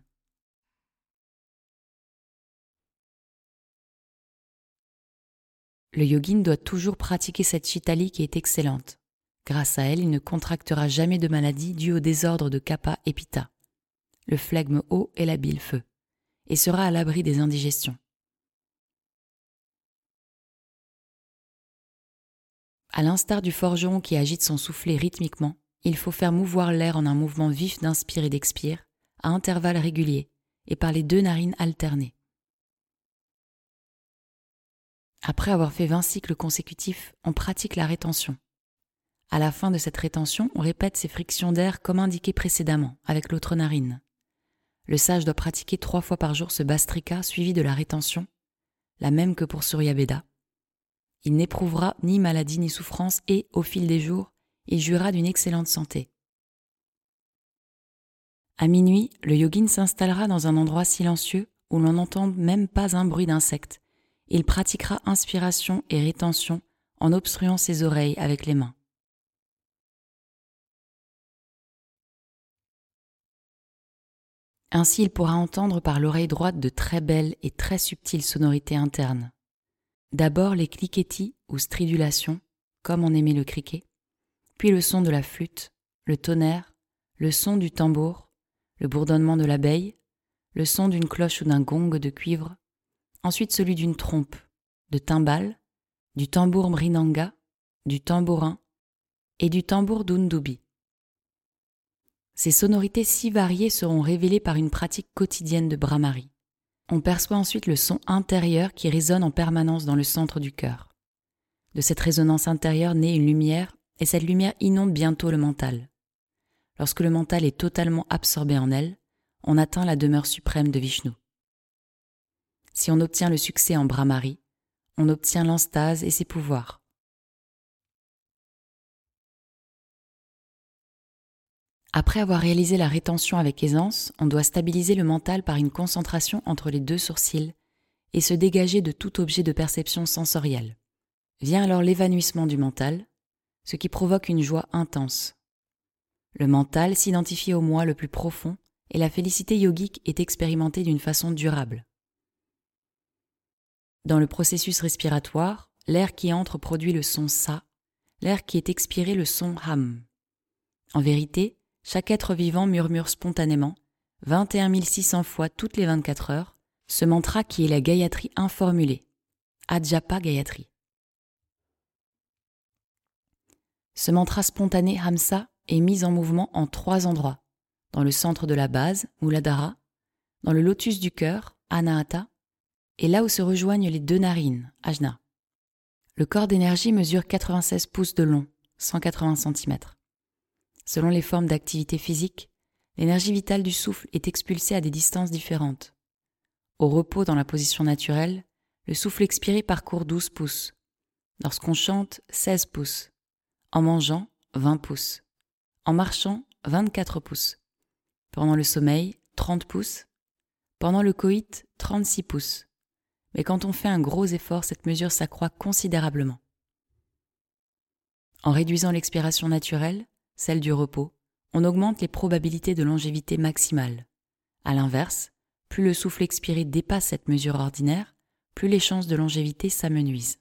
[SPEAKER 1] Le yogin doit toujours pratiquer cette chitali qui est excellente. Grâce à elle, il ne contractera jamais de maladie due au désordre de kapha et pitta, le flegme haut et la bile feu, et sera à l'abri des indigestions. À l'instar du forgeron qui agite son soufflet rythmiquement, il faut faire mouvoir l'air en un mouvement vif d'inspire et d'expire, à intervalles réguliers, et par les deux narines alternées. Après avoir fait 20 cycles consécutifs, on pratique la rétention. À la fin de cette rétention, on répète ces frictions d'air comme indiqué précédemment, avec l'autre narine. Le sage doit pratiquer trois fois par jour ce bastrika suivi de la rétention, la même que pour Surya Veda, il n'éprouvera ni maladie ni souffrance et, au fil des jours, il jouira d'une excellente santé. À minuit, le yogin s'installera dans un endroit silencieux où l'on n'entend même pas un bruit d'insecte. Il pratiquera inspiration et rétention en obstruant ses oreilles avec les mains. Ainsi il pourra entendre par l'oreille droite de très belles et très subtiles sonorités internes. D'abord les cliquetis ou stridulations, comme on aimait le criquet, puis le son de la flûte, le tonnerre, le son du tambour, le bourdonnement de l'abeille, le son d'une cloche ou d'un gong de cuivre, ensuite celui d'une trompe, de timbale, du tambour mrinanga, du tambourin et du tambour d'undubi. Ces sonorités si variées seront révélées par une pratique quotidienne de Brahmari on perçoit ensuite le son intérieur qui résonne en permanence dans le centre du cœur. De cette résonance intérieure naît une lumière, et cette lumière inonde bientôt le mental. Lorsque le mental est totalement absorbé en elle, on atteint la demeure suprême de Vishnu. Si on obtient le succès en Brahmari, on obtient l'anstase et ses pouvoirs. Après avoir réalisé la rétention avec aisance, on doit stabiliser le mental par une concentration entre les deux sourcils et se dégager de tout objet de perception sensorielle. Vient alors l'évanouissement du mental, ce qui provoque une joie intense. Le mental s'identifie au moi le plus profond et la félicité yogique est expérimentée d'une façon durable. Dans le processus respiratoire, l'air qui entre produit le son sa, l'air qui est expiré le son ham. En vérité, chaque être vivant murmure spontanément, 21 600 fois toutes les 24 heures, ce mantra qui est la Gayatri informulée, Ajapa Gayatri. Ce mantra spontané Hamsa est mis en mouvement en trois endroits, dans le centre de la base, Muladhara, dans le lotus du cœur, Anahata, et là où se rejoignent les deux narines, Ajna. Le corps d'énergie mesure 96 pouces de long, 180 cm. Selon les formes d'activité physique, l'énergie vitale du souffle est expulsée à des distances différentes. Au repos dans la position naturelle, le souffle expiré parcourt 12 pouces. Lorsqu'on chante, 16 pouces. En mangeant, 20 pouces. En marchant, 24 pouces. Pendant le sommeil, 30 pouces. Pendant le coït, 36 pouces. Mais quand on fait un gros effort, cette mesure s'accroît considérablement. En réduisant l'expiration naturelle, celle du repos, on augmente les probabilités de longévité maximale. A l'inverse, plus le souffle expiré dépasse cette mesure ordinaire, plus les chances de longévité s'amenuisent.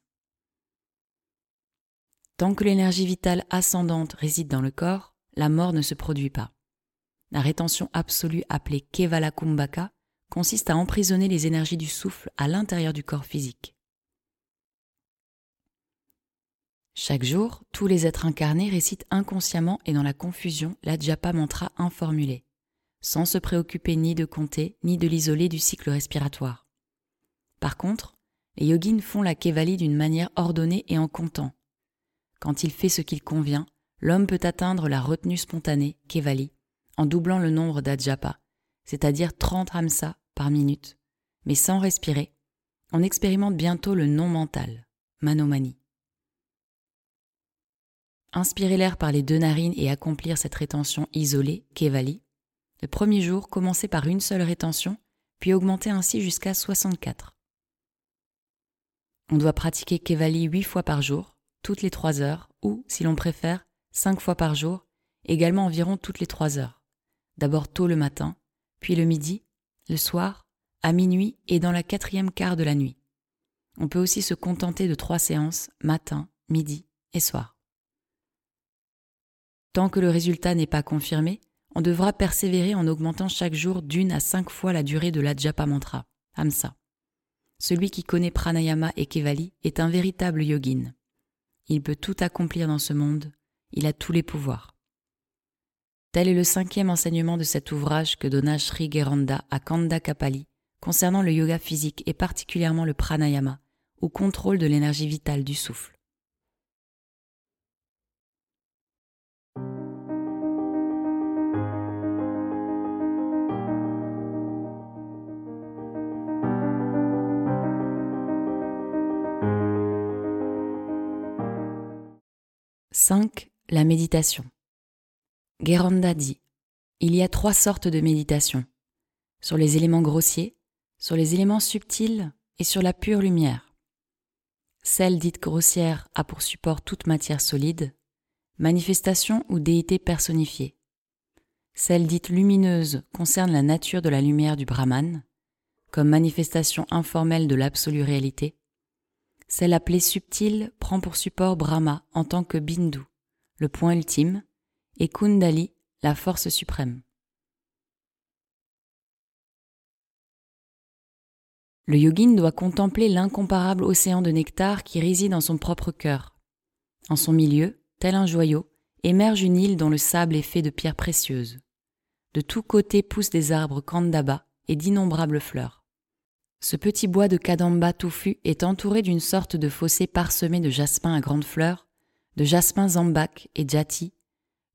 [SPEAKER 1] Tant que l'énergie vitale ascendante réside dans le corps, la mort ne se produit pas. La rétention absolue appelée Kevala Kumbhaka consiste à emprisonner les énergies du souffle à l'intérieur du corps physique. Chaque jour, tous les êtres incarnés récitent inconsciemment et dans la confusion l'Adjapa mantra informulé, sans se préoccuper ni de compter ni de l'isoler du cycle respiratoire. Par contre, les yogins font la Kevali d'une manière ordonnée et en comptant. Quand il fait ce qu'il convient, l'homme peut atteindre la retenue spontanée, Kevali, en doublant le nombre d'Adjapa, c'est-à-dire 30 hamsa par minute, mais sans respirer. On expérimente bientôt le non mental, Manomani. Inspirer l'air par les deux narines et accomplir cette rétention isolée, Kevali. Le premier jour, commencer par une seule rétention, puis augmenter ainsi jusqu'à 64. On doit pratiquer Kevali huit fois par jour, toutes les trois heures, ou, si l'on préfère, cinq fois par jour, également environ toutes les trois heures. D'abord tôt le matin, puis le midi, le soir, à minuit et dans la quatrième quart de la nuit. On peut aussi se contenter de trois séances, matin, midi et soir. Tant que le résultat n'est pas confirmé, on devra persévérer en augmentant chaque jour d'une à cinq fois la durée de l'Ajapa mantra, Hamsa. Celui qui connaît Pranayama et Kevali est un véritable yogin. Il peut tout accomplir dans ce monde, il a tous les pouvoirs. Tel est le cinquième enseignement de cet ouvrage que donna Sri Geranda à Kanda Kapali concernant le yoga physique et particulièrement le pranayama, ou contrôle de l'énergie vitale du souffle. 5. La méditation. Guéranda dit Il y a trois sortes de méditation sur les éléments grossiers, sur les éléments subtils et sur la pure lumière. Celle dite grossière a pour support toute matière solide, manifestation ou déité personnifiée. Celle dite lumineuse concerne la nature de la lumière du Brahman, comme manifestation informelle de l'absolue réalité, celle appelée subtile prend pour support Brahma en tant que Bindu, le point ultime, et Kundali, la force suprême. Le yogin doit contempler l'incomparable océan de nectar qui réside dans son propre cœur. En son milieu, tel un joyau, émerge une île dont le sable est fait de pierres précieuses. De tous côtés poussent des arbres kandaba et d'innombrables fleurs. Ce petit bois de kadamba touffu est entouré d'une sorte de fossé parsemé de jasmin à grandes fleurs, de jasmin zambak et jati,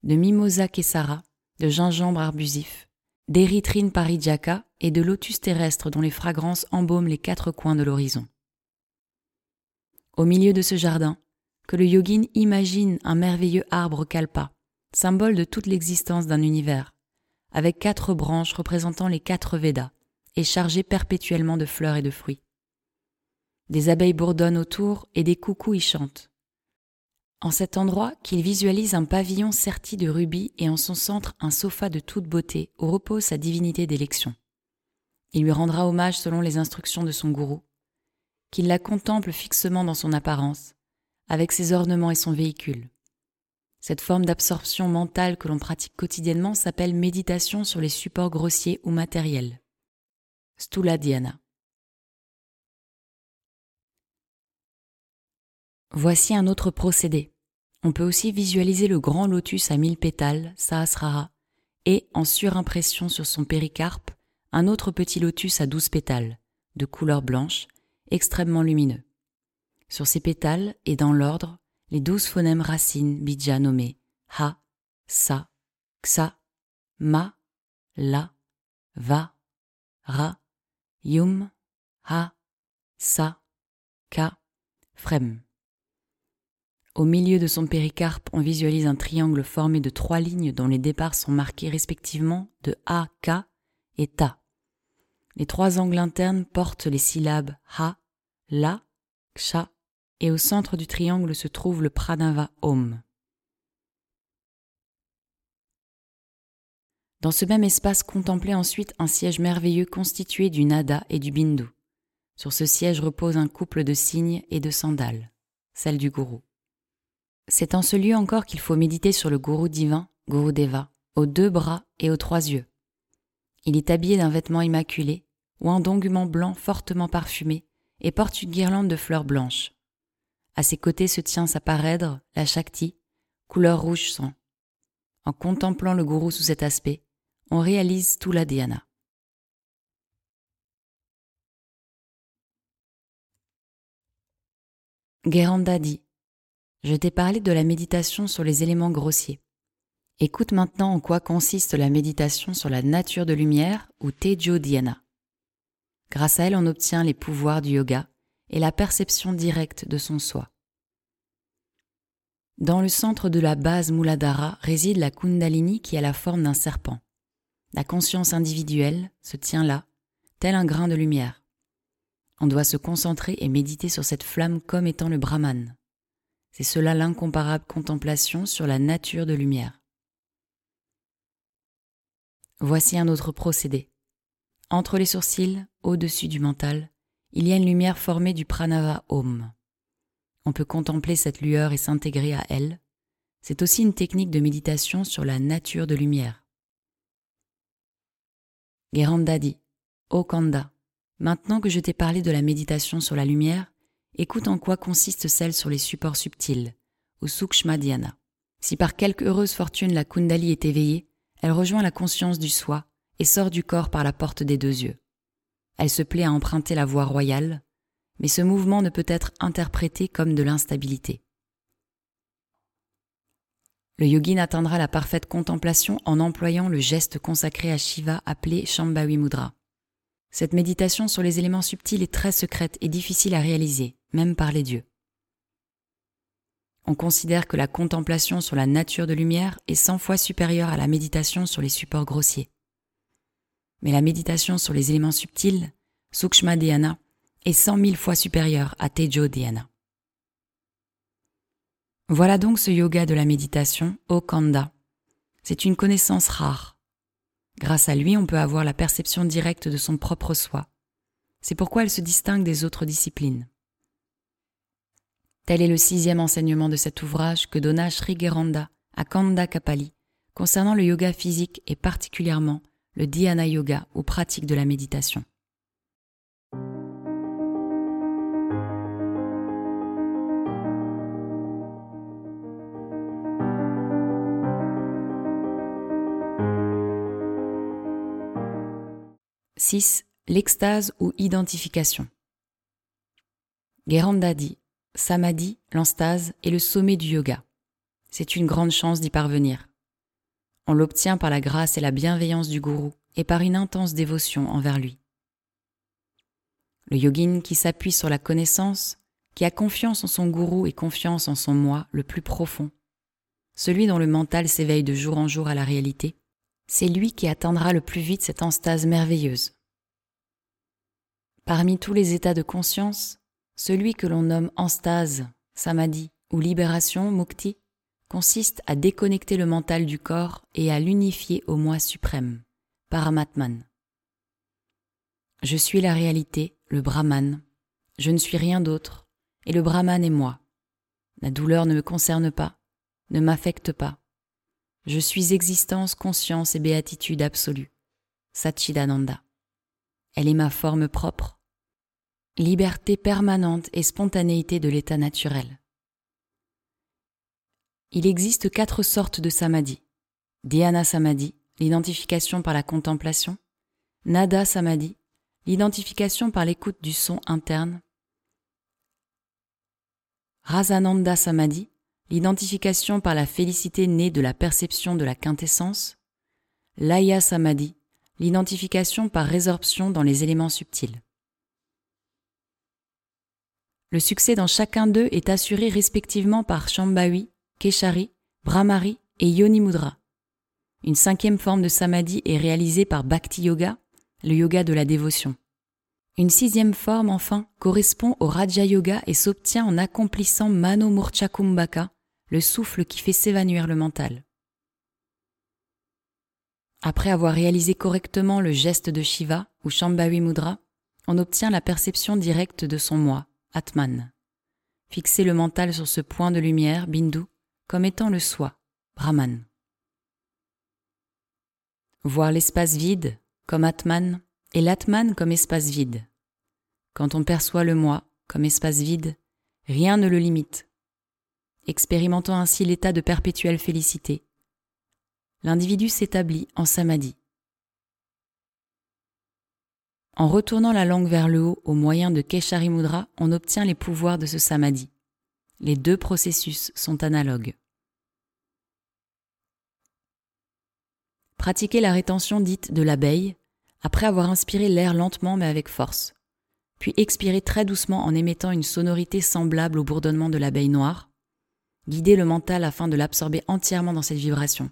[SPEAKER 1] de mimosa kessara, de gingembre arbusif, d'érythrine parijaka et de lotus terrestre dont les fragrances embaument les quatre coins de l'horizon. Au milieu de ce jardin, que le yogin imagine un merveilleux arbre kalpa, symbole de toute l'existence d'un univers, avec quatre branches représentant les quatre Védas, est chargé perpétuellement de fleurs et de fruits. Des abeilles bourdonnent autour et des coucous y chantent. En cet endroit qu'il visualise un pavillon serti de rubis et en son centre un sofa de toute beauté où repose sa divinité d'élection. Il lui rendra hommage selon les instructions de son gourou, qu'il la contemple fixement dans son apparence, avec ses ornements et son véhicule. Cette forme d'absorption mentale que l'on pratique quotidiennement s'appelle méditation sur les supports grossiers ou matériels. Stula Diana. Voici un autre procédé. On peut aussi visualiser le grand lotus à mille pétales, Sahasrara, et, en surimpression sur son péricarpe, un autre petit lotus à douze pétales, de couleur blanche, extrêmement lumineux. Sur ces pétales, et dans l'ordre, les douze phonèmes racines bija nommés Ha, Sa, Xa, Ma, La, Va, Ra, Yum, Ha, Sa, Ka, Frem. Au milieu de son péricarpe, on visualise un triangle formé de trois lignes dont les départs sont marqués respectivement de A, K et Ta. Les trois angles internes portent les syllabes Ha, La, Ksha, et au centre du triangle se trouve le Pranava Om. Dans ce même espace, contemplez ensuite un siège merveilleux constitué du nada et du bindu. Sur ce siège repose un couple de cygnes et de sandales, celle du gourou. C'est en ce lieu encore qu'il faut méditer sur le gourou divin, Guru Deva, aux deux bras et aux trois yeux. Il est habillé d'un vêtement immaculé, ou un dongument blanc fortement parfumé, et porte une guirlande de fleurs blanches. À ses côtés se tient sa parèdre, la Shakti, couleur rouge sang. En contemplant le gourou sous cet aspect, on réalise tout la dhyana. Guéranda dit Je t'ai parlé de la méditation sur les éléments grossiers. Écoute maintenant en quoi consiste la méditation sur la nature de lumière ou Tejo Dhyana. Grâce à elle, on obtient les pouvoirs du yoga et la perception directe de son soi. Dans le centre de la base Muladhara réside la Kundalini qui a la forme d'un serpent. La conscience individuelle se tient là, tel un grain de lumière. On doit se concentrer et méditer sur cette flamme comme étant le Brahman. C'est cela l'incomparable contemplation sur la nature de lumière. Voici un autre procédé. Entre les sourcils, au-dessus du mental, il y a une lumière formée du pranava om. On peut contempler cette lueur et s'intégrer à elle. C'est aussi une technique de méditation sur la nature de lumière. Ô Kanda, maintenant que je t'ai parlé de la méditation sur la lumière, écoute en quoi consiste celle sur les supports subtils, ou Sukshma Dhyana. Si par quelque heureuse fortune la Kundali est éveillée, elle rejoint la conscience du soi et sort du corps par la porte des deux yeux. Elle se plaît à emprunter la voie royale, mais ce mouvement ne peut être interprété comme de l'instabilité. Le yogin atteindra la parfaite contemplation en employant le geste consacré à Shiva appelé Shambhavi Mudra. Cette méditation sur les éléments subtils est très secrète et difficile à réaliser, même par les dieux. On considère que la contemplation sur la nature de lumière est cent fois supérieure à la méditation sur les supports grossiers. Mais la méditation sur les éléments subtils, Sukshma Dhyana, est cent mille fois supérieure à Tejo Dhyana. Voilà donc ce yoga de la méditation, Okanda. C'est une connaissance rare. Grâce à lui, on peut avoir la perception directe de son propre soi. C'est pourquoi elle se distingue des autres disciplines. Tel est le sixième enseignement de cet ouvrage que donna Sri Geranda à Kanda Kapali concernant le yoga physique et particulièrement le dhyana yoga ou pratique de la méditation. « 6. L'extase ou identification. Geranda dit Samadhi, l'enstase, est le sommet du yoga. C'est une grande chance d'y parvenir. On l'obtient par la grâce et la bienveillance du gourou et par une intense dévotion envers lui. Le yogin qui s'appuie sur la connaissance, qui a confiance en son gourou et confiance en son moi le plus profond, celui dont le mental s'éveille de jour en jour à la réalité, c'est lui qui atteindra le plus vite cette enstase merveilleuse. Parmi tous les états de conscience, celui que l'on nomme enstase, samadhi ou libération, mukti, consiste à déconnecter le mental du corps et à l'unifier au moi suprême, Paramatman. Je suis la réalité, le Brahman. Je ne suis rien d'autre, et le Brahman est moi. La douleur ne me concerne pas, ne m'affecte pas. Je suis existence, conscience et béatitude absolue. Satchidananda. Elle est ma forme propre, liberté permanente et spontanéité de l'état naturel. Il existe quatre sortes de samadhi. Dhyana samadhi, l'identification par la contemplation. Nada samadhi, l'identification par l'écoute du son interne. Rasananda samadhi, l'identification par la félicité née de la perception de la quintessence. Laya samadhi, l'identification par résorption dans les éléments subtils. Le succès dans chacun d'eux est assuré respectivement par Shambhavi, Keshari, Brahmari et Yoni Mudra. Une cinquième forme de samadhi est réalisée par Bhakti Yoga, le yoga de la dévotion. Une sixième forme, enfin, correspond au Raja Yoga et s'obtient en accomplissant Mano Murcha Kumbhaka, le souffle qui fait s'évanouir le mental. Après avoir réalisé correctement le geste de Shiva ou Shambhavi Mudra, on obtient la perception directe de son moi, Atman. Fixer le mental sur ce point de lumière, Bindu, comme étant le soi, Brahman. Voir l'espace vide, comme Atman, et l'Atman comme espace vide. Quand on perçoit le moi comme espace vide, rien ne le limite. Expérimentant ainsi l'état de perpétuelle félicité, l'individu s'établit en samadhi. En retournant la langue vers le haut au moyen de Keshari Mudra, on obtient les pouvoirs de ce samadhi. Les deux processus sont analogues. Pratiquer la rétention dite de l'abeille après avoir inspiré l'air lentement mais avec force, puis expirer très doucement en émettant une sonorité semblable au bourdonnement de l'abeille noire, guider le mental afin de l'absorber entièrement dans cette vibration.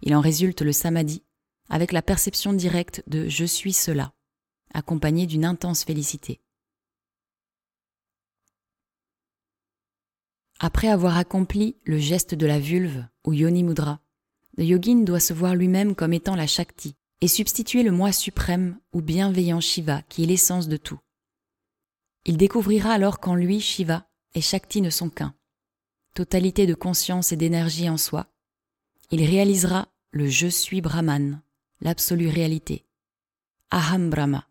[SPEAKER 1] Il en résulte le samadhi, avec la perception directe de je suis cela, accompagné d'une intense félicité. Après avoir accompli le geste de la vulve ou yoni mudra, le yogin doit se voir lui-même comme étant la Shakti, et substituer le moi suprême ou bienveillant Shiva qui est l'essence de tout. Il découvrira alors qu'en lui, Shiva et Shakti ne sont qu'un, totalité de conscience et d'énergie en soi. Il réalisera le je suis Brahman, l'absolue réalité, Aham Brahma,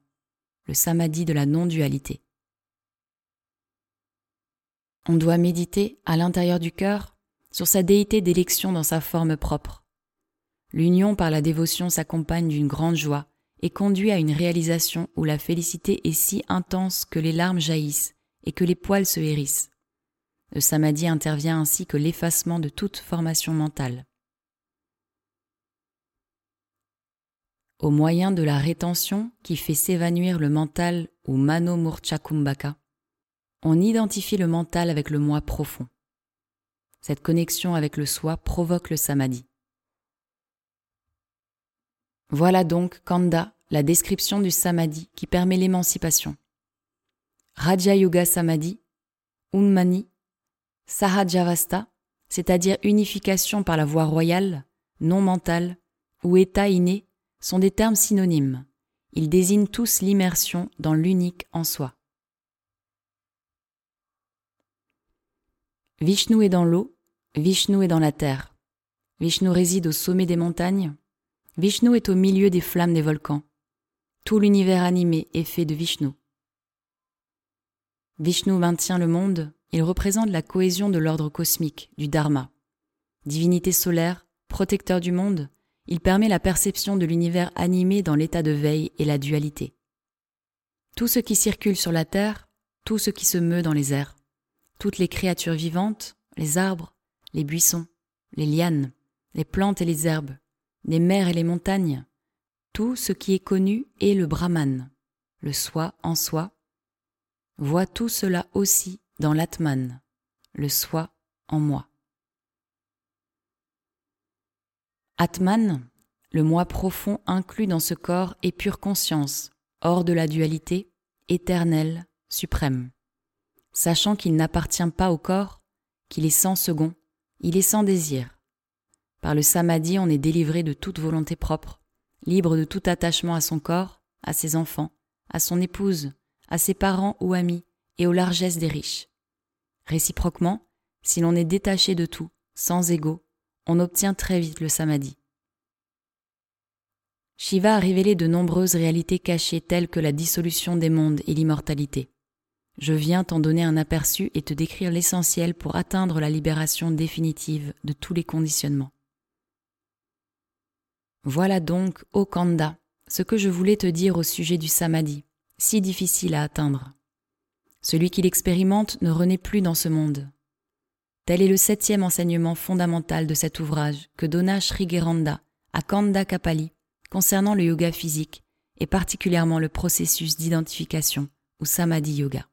[SPEAKER 1] le samadhi de la non-dualité. On doit méditer à l'intérieur du cœur sur sa déité d'élection dans sa forme propre, L'union par la dévotion s'accompagne d'une grande joie et conduit à une réalisation où la félicité est si intense que les larmes jaillissent et que les poils se hérissent. Le samadhi intervient ainsi que l'effacement de toute formation mentale. Au moyen de la rétention qui fait s'évanouir le mental ou mano murcha kumbhaka, on identifie le mental avec le moi profond. Cette connexion avec le soi provoque le samadhi. Voilà donc, Kanda, la description du samadhi qui permet l'émancipation. Raja Yoga Samadhi, Unmani, Sahajavasta, c'est-à-dire unification par la voie royale, non mentale ou état inné, sont des termes synonymes. Ils désignent tous l'immersion dans l'unique en soi. Vishnu est dans l'eau, Vishnu est dans la terre. Vishnu réside au sommet des montagnes, Vishnu est au milieu des flammes des volcans. Tout l'univers animé est fait de Vishnu. Vishnu maintient le monde, il représente la cohésion de l'ordre cosmique, du Dharma. Divinité solaire, protecteur du monde, il permet la perception de l'univers animé dans l'état de veille et la dualité. Tout ce qui circule sur la terre, tout ce qui se meut dans les airs, toutes les créatures vivantes, les arbres, les buissons, les lianes, les plantes et les herbes, les mers et les montagnes, tout ce qui est connu est le Brahman, le soi en soi. Vois tout cela aussi dans l'Atman, le soi en moi. Atman, le moi profond inclus dans ce corps est pure conscience, hors de la dualité, éternelle, suprême. Sachant qu'il n'appartient pas au corps, qu'il est sans second, il est sans désir, par le samadhi, on est délivré de toute volonté propre, libre de tout attachement à son corps, à ses enfants, à son épouse, à ses parents ou amis, et aux largesses des riches. Réciproquement, si l'on est détaché de tout, sans ego, on obtient très vite le samadhi. Shiva a révélé de nombreuses réalités cachées telles que la dissolution des mondes et l'immortalité. Je viens t'en donner un aperçu et te décrire l'essentiel pour atteindre la libération définitive de tous les conditionnements. Voilà donc, ô Kanda, ce que je voulais te dire au sujet du samadhi, si difficile à atteindre. Celui qui l'expérimente ne renaît plus dans ce monde. Tel est le septième enseignement fondamental de cet ouvrage que donna Sri Geranda à Kanda Kapali concernant le yoga physique et particulièrement le processus d'identification ou samadhi yoga.